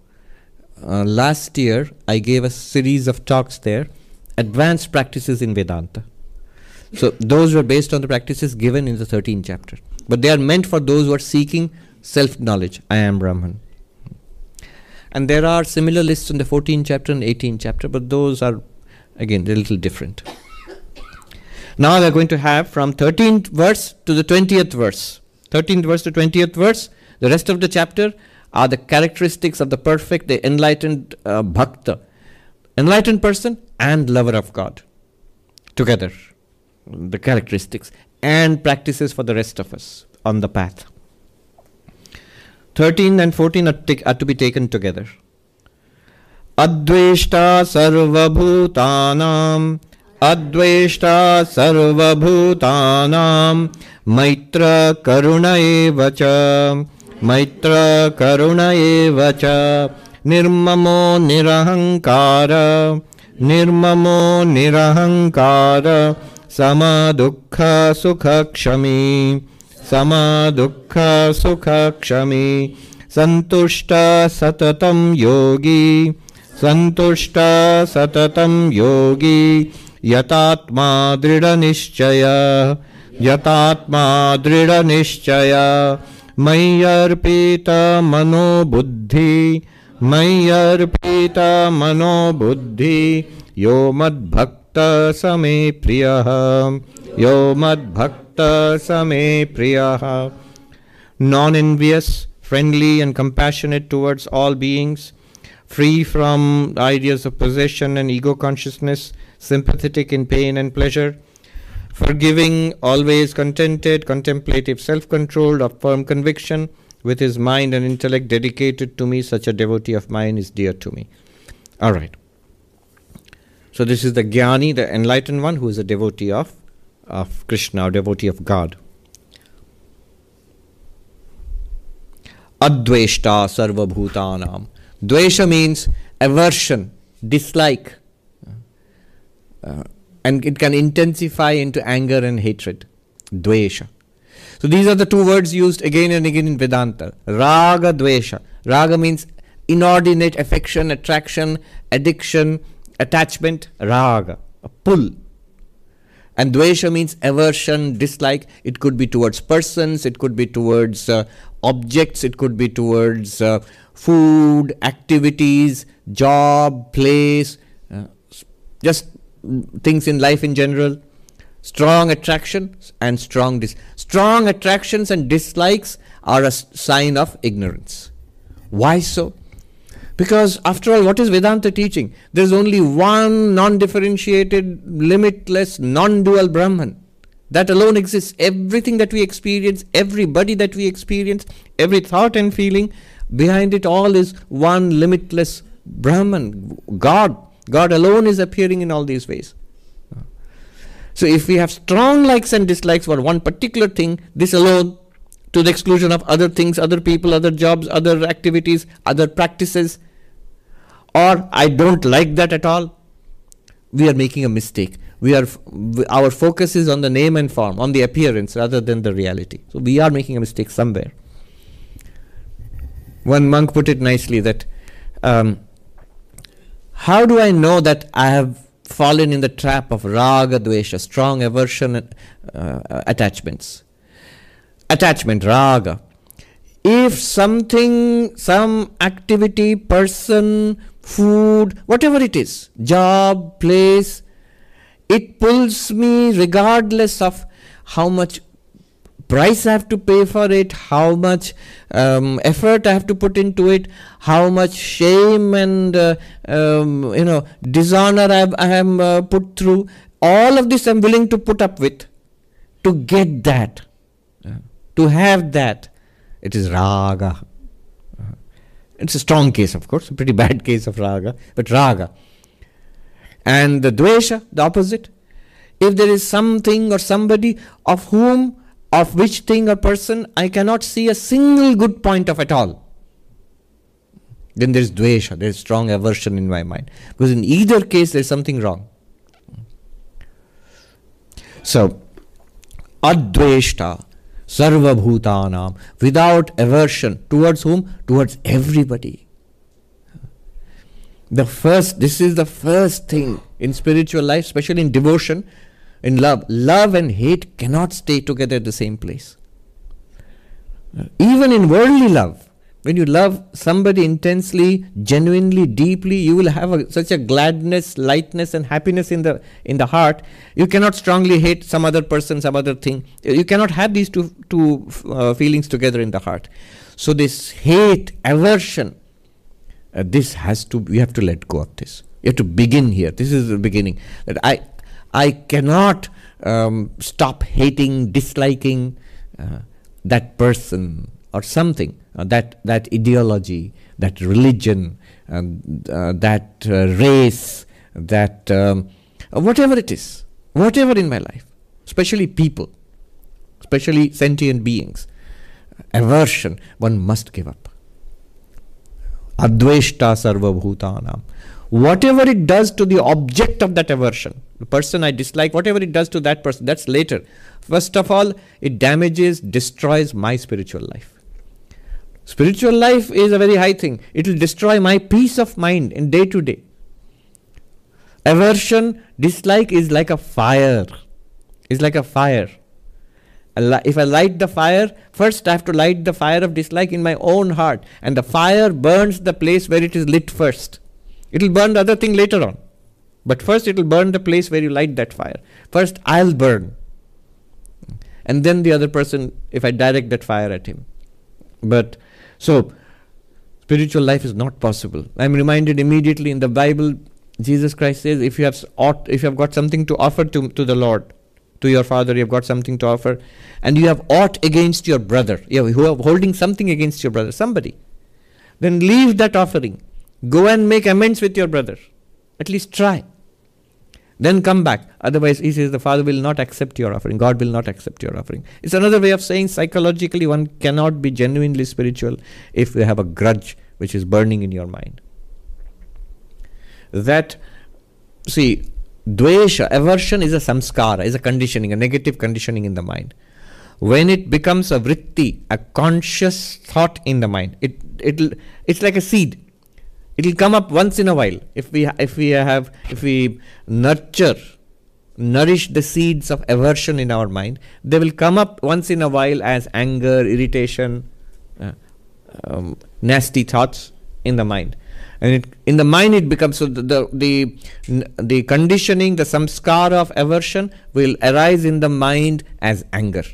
uh, last year I gave a series of talks there, advanced practices in Vedanta. So those were based on the practices given in the 13th chapter. But they are meant for those who are seeking self knowledge. I am Brahman. And there are similar lists in the 14th chapter and 18th chapter, but those are, again, a little different. Now we are going to have from 13th verse to the 20th verse. 13th verse to 20th verse, the rest of the chapter are the characteristics of the perfect, the enlightened uh, bhakta, enlightened person and lover of God together. The characteristics and practices for the rest of us on the path. 13 and 14 are, ta- are to be taken together. अद्वेष्टा सर्वभूतानाम् अद्वेष्टा सर्वभूतानां मैत्रकरुण एव च मैत्रकरुण एव च निर्ममो निरहङ्कार निर्ममो निरहङ्कार समदुःखसुखक्षमी समदुःखसुखक्षमी सन्तुष्ट सततं योगी। संतुष्ट सतत योगी, यतात्मा दृढनिश्चय। यतात्मा मनोबुद्धि मैयीत मनोबुद्धि, यो मद्भक्त समे प्रिय। यो मद्भक्त समे प्रिय। Non envious friendly and compassionate towards all beings free from ideas of possession and ego consciousness, sympathetic in pain and pleasure, forgiving, always contented, contemplative, self-controlled, of firm conviction, with his mind and intellect dedicated to me, such a devotee of mine is dear to me. All right. So this is the Jnani, the enlightened one, who is a devotee of, of Krishna, a devotee of God. Adveshta sarva bhutanam. Dvesha means aversion, dislike. Uh, and it can intensify into anger and hatred. Dvesha. So these are the two words used again and again in Vedanta. Raga, Dvesha. Raga means inordinate affection, attraction, addiction, attachment. Raga, a pull. And Dvesha means aversion, dislike. It could be towards persons, it could be towards uh, objects, it could be towards uh, food, activities, job, place, uh, just things in life in general. Strong attraction and strong dis- strong attractions and dislikes are a sign of ignorance. Why so? Because after all, what is Vedanta teaching? There is only one non-differentiated, limitless, non-dual Brahman. That alone exists. Everything that we experience, everybody that we experience, every thought and feeling, behind it all is one limitless Brahman, God. God alone is appearing in all these ways. So if we have strong likes and dislikes for one particular thing, this alone, to the exclusion of other things, other people, other jobs, other activities, other practices, or I don't like that at all, we are making a mistake. We are our focus is on the name and form, on the appearance rather than the reality. So we are making a mistake somewhere. One monk put it nicely that um, how do I know that I have fallen in the trap of raga dvesha, strong aversion uh, attachments? Attachment, raga. If something, some activity, person, food, whatever it is, job, place, it pulls me regardless of how much price I have to pay for it, how much um, effort I have to put into it, how much shame and uh, um, you know dishonor I, I am uh, put through. All of this I'm willing to put up with to get that, uh, to have that. It is raga. It's a strong case, of course, a pretty bad case of raga, but raga. And the dvesha, the opposite. If there is something or somebody of whom of which thing or person I cannot see a single good point of at all. Then there is dvesha, there is strong aversion in my mind. Because in either case there is something wrong. So, adveshta, sarva bhutanam, without aversion. Towards whom? Towards everybody. The first, this is the first thing in spiritual life, especially in devotion, in love. Love and hate cannot stay together at the same place. Even in worldly love, when you love somebody intensely, genuinely, deeply, you will have a, such a gladness, lightness, and happiness in the in the heart. You cannot strongly hate some other person, some other thing. You cannot have these two two uh, feelings together in the heart. So this hate, aversion, uh, this has to. We have to let go of this. You have to begin here. This is the beginning. That I I cannot um, stop hating, disliking uh, that person or something, uh, that, that ideology, that religion, uh, that uh, race, that um, whatever it is, whatever in my life, especially people, especially sentient beings, aversion, one must give up. Adveshta sarva bhutanam whatever it does to the object of that aversion, the person I dislike, whatever it does to that person, that's later. First of all, it damages, destroys my spiritual life. Spiritual life is a very high thing. It will destroy my peace of mind in day to day. Aversion, dislike is like a fire. Is like a fire. If I light the fire, first I have to light the fire of dislike in my own heart, and the fire burns the place where it is lit first. It will burn the other thing later on. But first, it will burn the place where you light that fire. First, I'll burn. And then the other person, if I direct that fire at him. But so, spiritual life is not possible. I'm reminded immediately in the Bible, Jesus Christ says, if you have ought, if you have got something to offer to, to the Lord, to your father, you've got something to offer, and you have aught against your brother, you have, are holding something against your brother, somebody, then leave that offering. Go and make amends with your brother. At least try. Then come back. Otherwise, he says the Father will not accept your offering. God will not accept your offering. It's another way of saying psychologically one cannot be genuinely spiritual if you have a grudge which is burning in your mind. That, see, dvesha, aversion is a samskara, is a conditioning, a negative conditioning in the mind. When it becomes a vritti, a conscious thought in the mind, it, it'll, it's like a seed. It will come up once in a while. If we if we have if we nurture nourish the seeds of aversion in our mind they will come up once in a while as anger irritation uh, um, nasty thoughts in the mind and it, in the mind it becomes so the, the the conditioning the samskara of aversion will arise in the mind as anger.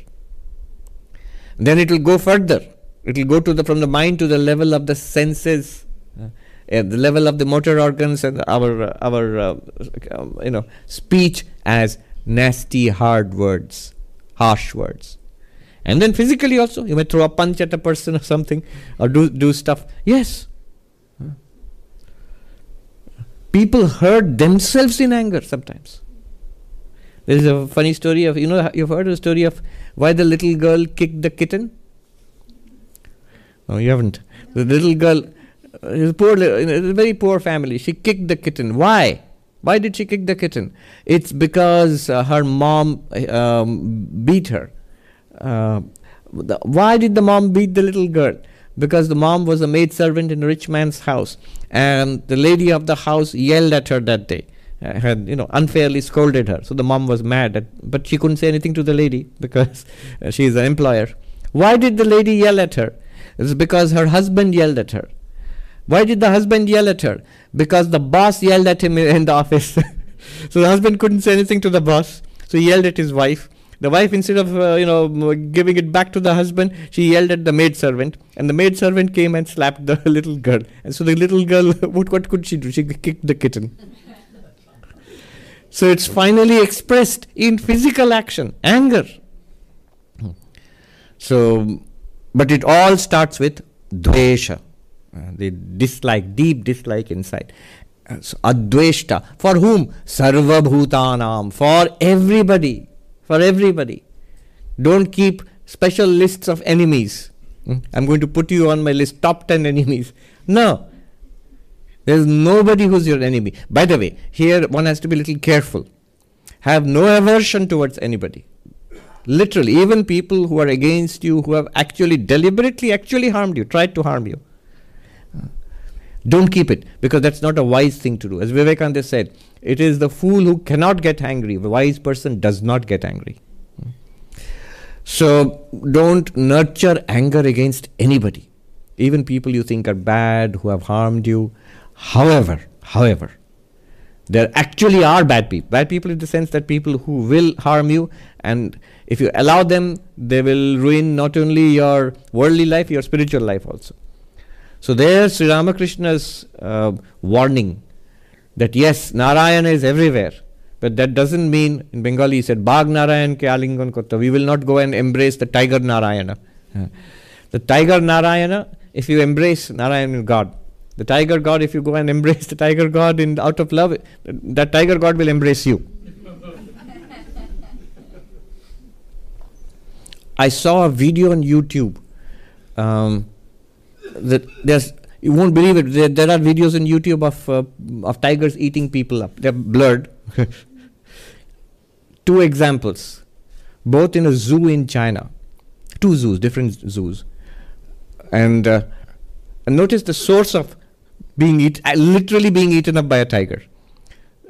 Then it will go further. It will go to the from the mind to the level of the senses. At the level of the motor organs and our our uh, um, you know speech as nasty hard words harsh words. And then physically also you may throw a punch at a person or something or do do stuff. Yes people hurt themselves in anger sometimes there is a funny story of you know you've heard the story of why the little girl kicked the kitten no you haven't the little girl a poor, a very poor family. She kicked the kitten. Why? Why did she kick the kitten? It's because uh, her mom um, beat her. Uh, the, why did the mom beat the little girl? Because the mom was a maid servant in a rich man's house, and the lady of the house yelled at her that day. Uh, had you know unfairly scolded her, so the mom was mad. At, but she couldn't say anything to the lady because uh, she is an employer. Why did the lady yell at her? It's because her husband yelled at her. Why did the husband yell at her? Because the boss yelled at him in the office. so the husband couldn't say anything to the boss, so he yelled at his wife. The wife, instead of uh, you know giving it back to the husband, she yelled at the maid servant, and the maid servant came and slapped the little girl. And so the little girl, what what could she do? She kicked the kitten. so it's finally expressed in physical action, anger. So, but it all starts with dvesha. Uh, the dislike, deep dislike inside. Uh, so, adveshta. For whom? Sarva bhutanam. For everybody. For everybody. Don't keep special lists of enemies. Hmm? I'm going to put you on my list, top 10 enemies. No. There's nobody who's your enemy. By the way, here one has to be a little careful. Have no aversion towards anybody. Literally, even people who are against you, who have actually deliberately actually harmed you, tried to harm you. Don't keep it because that's not a wise thing to do. As Vivekananda said, it is the fool who cannot get angry. The wise person does not get angry. So don't nurture anger against anybody, even people you think are bad, who have harmed you. However, however, there actually are bad people. Bad people in the sense that people who will harm you, and if you allow them, they will ruin not only your worldly life, your spiritual life also. So there Sri Ramakrishna's uh, warning that yes, Narayana is everywhere. But that doesn't mean, in Bengali he said, Bag Narayan ke alingan kotta. We will not go and embrace the tiger Narayana. the tiger Narayana, if you embrace Narayana God, the tiger God, if you go and embrace the tiger God in out of love, that tiger God will embrace you. I saw a video on YouTube. Um, that there's you won't believe it. There, there are videos on YouTube of uh, of tigers eating people up. They're blurred. Two examples, both in a zoo in China. Two zoos, different zoos, and, uh, and notice the source of being eat, uh, literally being eaten up by a tiger.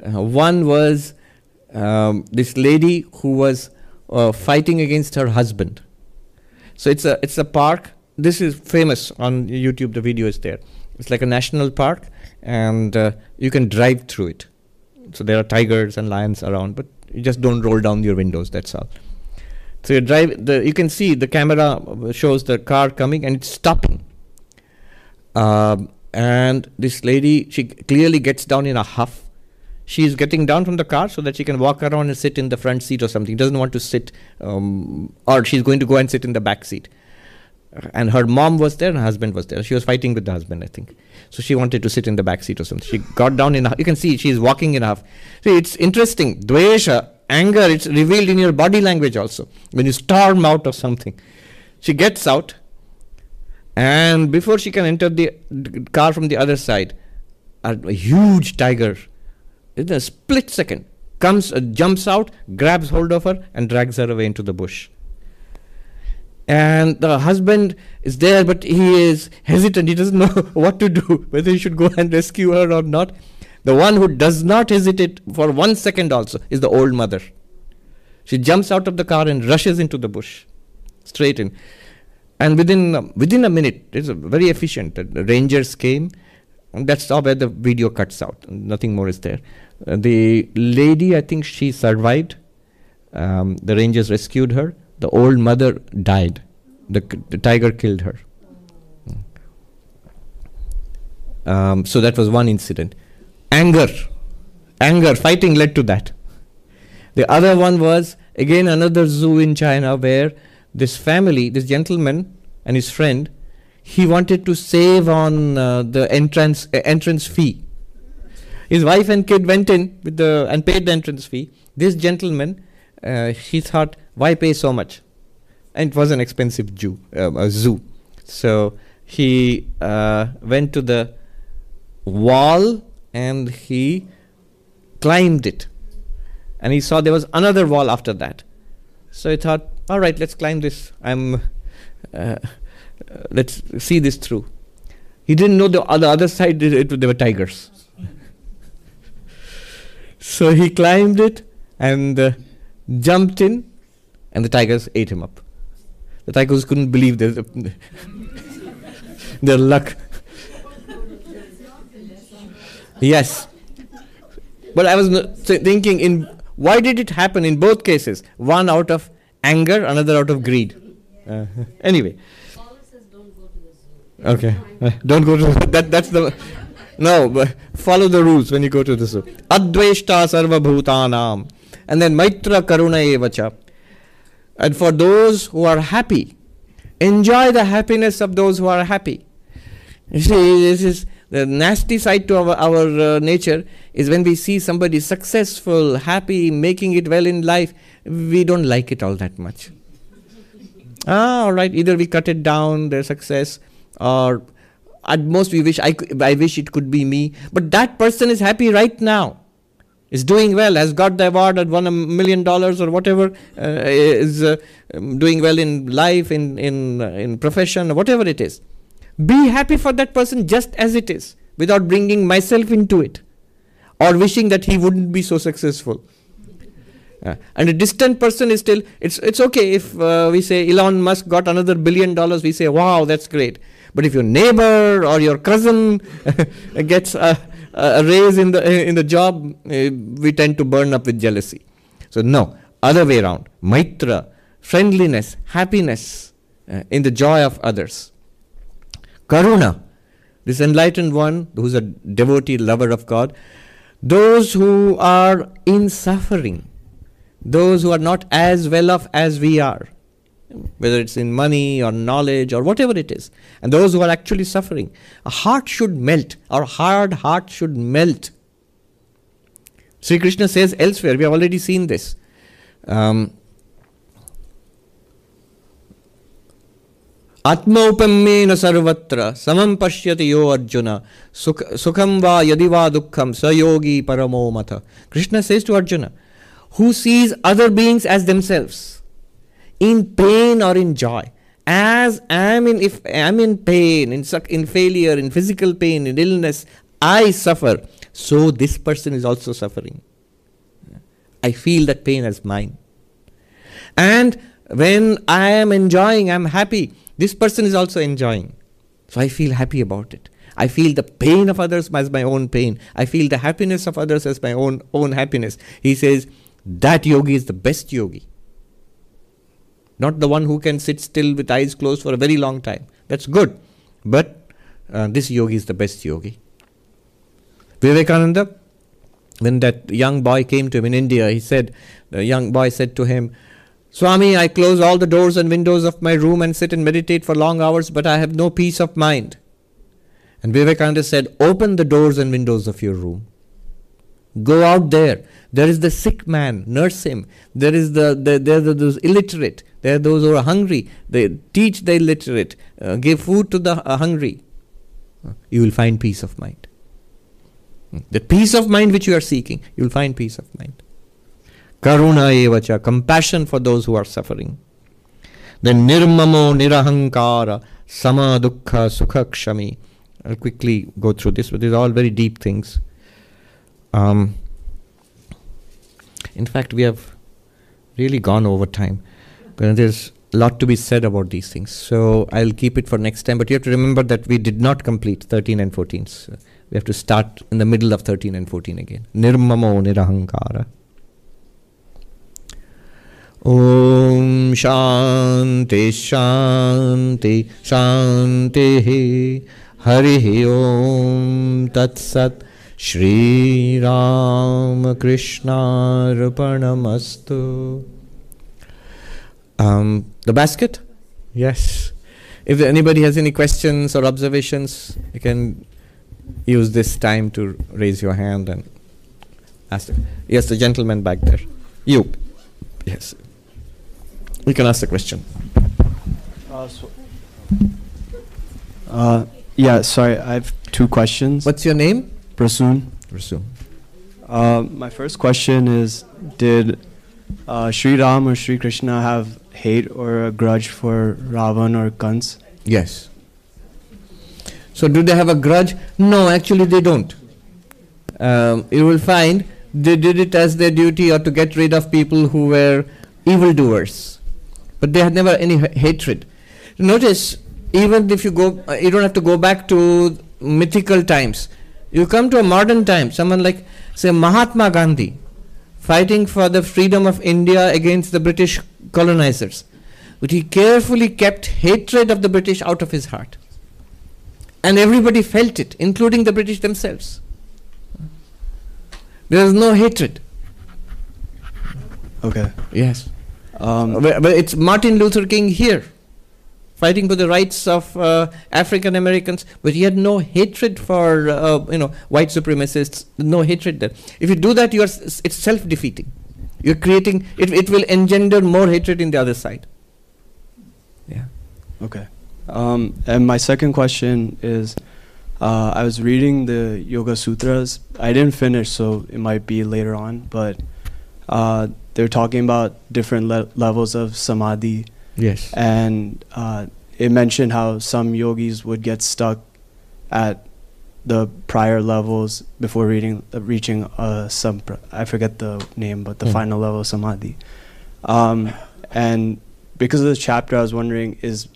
Uh, one was um, this lady who was uh, fighting against her husband. So it's a it's a park this is famous on YouTube. The video is there. It's like a national park, and uh, you can drive through it. So there are tigers and lions around, but you just don't roll down your windows. That's all. So you drive. The you can see the camera shows the car coming and it's stopping. Um, and this lady, she clearly gets down in a huff. she's getting down from the car so that she can walk around and sit in the front seat or something. Doesn't want to sit, um, or she's going to go and sit in the back seat. And her mom was there, and her husband was there. She was fighting with the husband, I think. So she wanted to sit in the back seat or something. She got down in. You can see she's walking in half. See, it's interesting. Dvesha, anger, it's revealed in your body language also. When you storm out of something, she gets out, and before she can enter the car from the other side, a, a huge tiger in a split second, comes, uh, jumps out, grabs hold of her, and drags her away into the bush. And the husband is there, but he is hesitant. He doesn't know what to do, whether he should go and rescue her or not. The one who does not hesitate for one second also is the old mother. She jumps out of the car and rushes into the bush, straight in. And within, uh, within a minute, it's very efficient. The rangers came, that's where the video cuts out. Nothing more is there. Uh, the lady, I think she survived. Um, the rangers rescued her. The old mother died. The, the tiger killed her. Um, so that was one incident. Anger. Anger, fighting led to that. The other one was again another zoo in China where this family, this gentleman and his friend, he wanted to save on uh, the entrance uh, entrance fee his wife and kid went in with the and paid the entrance fee. This gentleman, uh, he thought, why pay so much? And it was an expensive Jew, um, a zoo. So he uh, went to the wall and he climbed it. And he saw there was another wall after that. So he thought, all right, let's climb this. I'm, uh, let's see this through. He didn't know the, on the other side it, it, there were tigers. So he climbed it and uh, jumped in, and the tigers ate him up. The tigers couldn't believe their, their luck. yes. But I was thinking, in why did it happen in both cases? One out of anger, another out of greed. Uh, anyway. Okay, uh, don't go to that. That's the no, but follow the rules when you go to the zoo. Adveshta sarva bhutanam. And then maitra karuna evacha. And for those who are happy, enjoy the happiness of those who are happy. You see, this is the nasty side to our, our uh, nature is when we see somebody successful, happy, making it well in life, we don't like it all that much. ah, all right, either we cut it down, their success, or at most we wish I, I wish it could be me but that person is happy right now is doing well has got the award and won a million dollars or whatever uh, is uh, um, doing well in life in in uh, in profession whatever it is. Be happy for that person just as it is without bringing myself into it or wishing that he wouldn't be so successful. Uh, and a distant person is still it's it's okay if uh, we say Elon Musk got another billion dollars we say wow that's great. But if your neighbor or your cousin gets a, a, raise in the in the job, uh, we tend to burn up with jealousy. So no, other way around. Maitra, friendliness, happiness uh, in the joy of others. Karuna, this enlightened one who's a devotee, lover of God. Those who are in suffering, those who are not as well off as we are, whether it's in money or knowledge or whatever it is, and those who are actually suffering. A heart should melt, our hard heart should melt. Sri Krishna says elsewhere, we have already seen this. Um, आत्मौपम्येन सर्वत्र समं पश्यति यो अर्जुन सुख सुखम वा यदि वा दुःखम स योगी परमो मथ Krishna says to Arjuna who sees other beings as themselves in pain or in joy. As I am in, if I am in pain, in, in failure, in physical pain, in illness, I suffer. So this person is also suffering. I feel that pain as mine. And when I am enjoying, I am happy, this person is also enjoying. So I feel happy about it. I feel the pain of others as my own pain. I feel the happiness of others as my own own happiness. He says that yogi is the best yogi not the one who can sit still with eyes closed for a very long time. That's good. But uh, this yogi is the best yogi. Vivekananda, when that young boy came to him in India, he said, the young boy said to him, Swami, I close all the doors and windows of my room and sit and meditate for long hours, but I have no peace of mind. And Vivekananda said, Open the doors and windows of your room. Go out there. There is the sick man, nurse him. There is the, the there are those illiterate. There are those who are hungry. They teach the illiterate. Uh, give food to the uh, hungry. You will find peace of mind. The peace of mind which you are seeking, you will find peace of mind. Karuna evacha, compassion for those who are suffering. Then nirmamo nirahankara, sama dukkha sukha kshami. I'll quickly go through this, but these are all very deep things. Um, in fact, we have really gone over time. There's a lot to be said about these things. So I'll keep it for next time. But you have to remember that we did not complete 13 and 14. So we have to start in the middle of 13 and 14 again. Nirmamo nirahankara. Om Shanti Shanti Shanti Hari Om Tat Sat Shri Ram Krishna Arpanamastu. Um, the basket? Yes. If anybody has any questions or observations, you can use this time to raise your hand and ask. Yes, the gentleman back there. You. Yes. You can ask the question. Uh, so, uh, yeah, sorry, I have two questions. What's your name? Prasoon. Rasul. Uh, my first question is Did uh, Sri Ram or Sri Krishna have hate or a grudge for Ravan or Kans? Yes. So, do they have a grudge? No, actually, they don't. Um, you will find they did it as their duty or to get rid of people who were evildoers. But they had never any ha- hatred. Notice, even if you go, uh, you don't have to go back to mythical times. You come to a modern time, someone like, say, Mahatma Gandhi, fighting for the freedom of India against the British colonizers. But he carefully kept hatred of the British out of his heart. And everybody felt it, including the British themselves. There was no hatred. Okay. Yes. Um, but, but it's Martin Luther King here, fighting for the rights of uh, African Americans, but he had no hatred for uh, you know white supremacists. No hatred there. If you do that, you are it's self defeating. You're creating it. It will engender more hatred in the other side. Yeah. Okay. Um, and my second question is uh, I was reading the Yoga Sutras. I didn't finish, so it might be later on, but uh, they're talking about different le- levels of samadhi. Yes. And uh, it mentioned how some yogis would get stuck at the prior levels before reading, uh, reaching uh, some, I forget the name, but the Hmm. final level of samadhi. Um, and because of this chapter, I was wondering is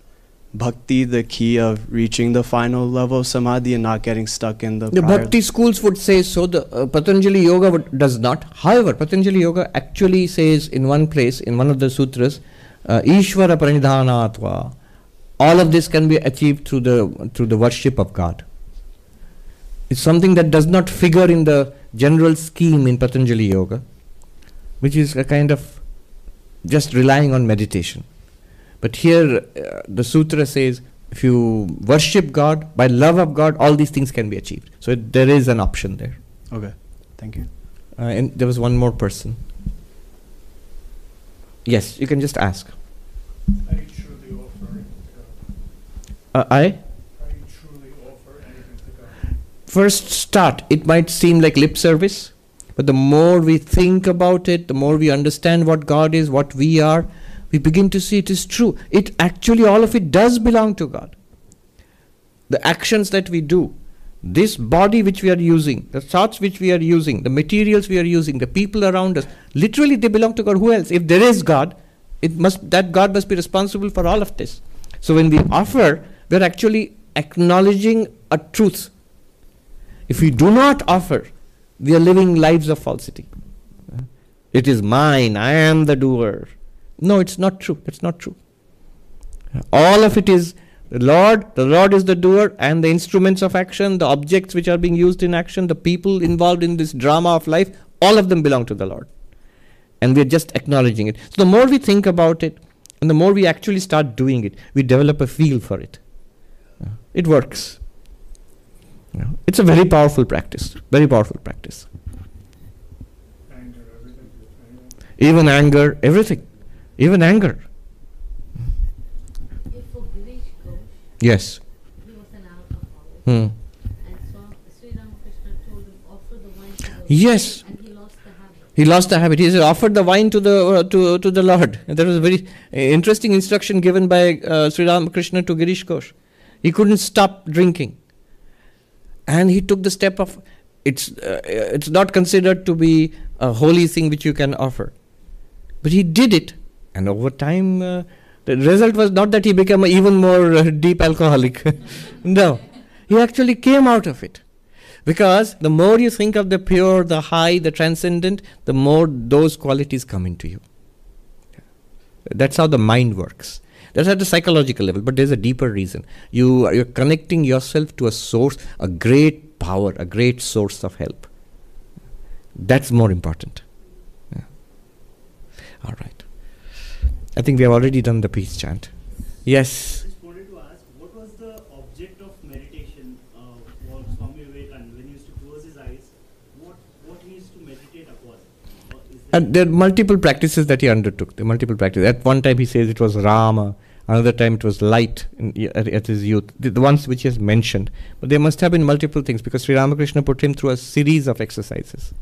bhakti the key of reaching the final level of samadhi and not getting stuck in the, The prior Bhakti schools would say so. The uh, Patanjali Yoga would, does not. However, Patanjali Yoga actually says in one place, in one of the sutras, uh, Ishvara Pranidhanatva. All of this can be achieved through the through the worship of God. It's something that does not figure in the general scheme in Patanjali Yoga, which is a kind of just relying on meditation. But here, uh, the sutra says if you worship God, by love of God, all these things can be achieved. So it, there is an option there. Okay, thank you. Uh, and there was one more person. Yes, you can just ask. Are you truly offering to God? Uh, I? Are you truly offer anything to God? First start, it might seem like lip service, but the more we think about it, the more we understand what God is, what we are, we begin to see it is true. It actually, all of it does belong to God. The actions that we do, this body which we are using, the thoughts which we are using, the materials we are using, the people around us, literally they belong to God. Who else? If there is God, it must that God must be responsible for all of this. So when we offer, we're actually acknowledging a truth. If we do not offer, we are living lives of falsity. It is mine, I am the doer. No, it's not true. That's not true. All of it is The Lord, the Lord is the doer, and the instruments of action, the objects which are being used in action, the people involved in this drama of life, all of them belong to the Lord. And we're just acknowledging it. So the more we think about it, and the more we actually start doing it, we develop a feel for it. Uh, It works. Know, It's a very powerful practice. Very powerful practice. Anger, everything. Anger. Even anger, everything. Even anger. If for Girish Ghosh, Yes. he was an alcoholic, Hmm. Yes. and he lost the habit. He lost the habit. He the wine to the uh, to to the Lord. And there was a very uh, interesting instruction given by uh, Sri Ramakrishna to Girish Ghosh. He couldn't stop drinking, and he took the step of it's uh, it's not considered to be a holy thing which you can offer, but he did it, and over time. The result was not that he became even more uh, deep alcoholic. no, he actually came out of it. Because the more you think of the pure, the high, the transcendent, the more those qualities come into you. That's how the mind works. That's at the psychological level, but there's a deeper reason. You are you're connecting yourself to a source, a great power, a great source of help. That's more important. Yeah. All right. I think we have already done the peace chant. Yes. just wanted to ask, what was the object of meditation uh, for Swami Vivekananda when he used to close his eyes? What what he used to meditate upon? There And there are multiple practices that he undertook. The multiple practices. At one time he says it was Rama. Another time it was light in, at, at his youth. The, the ones which he has mentioned. But there must have been multiple things because Sri Ramakrishna put him through a series of exercises.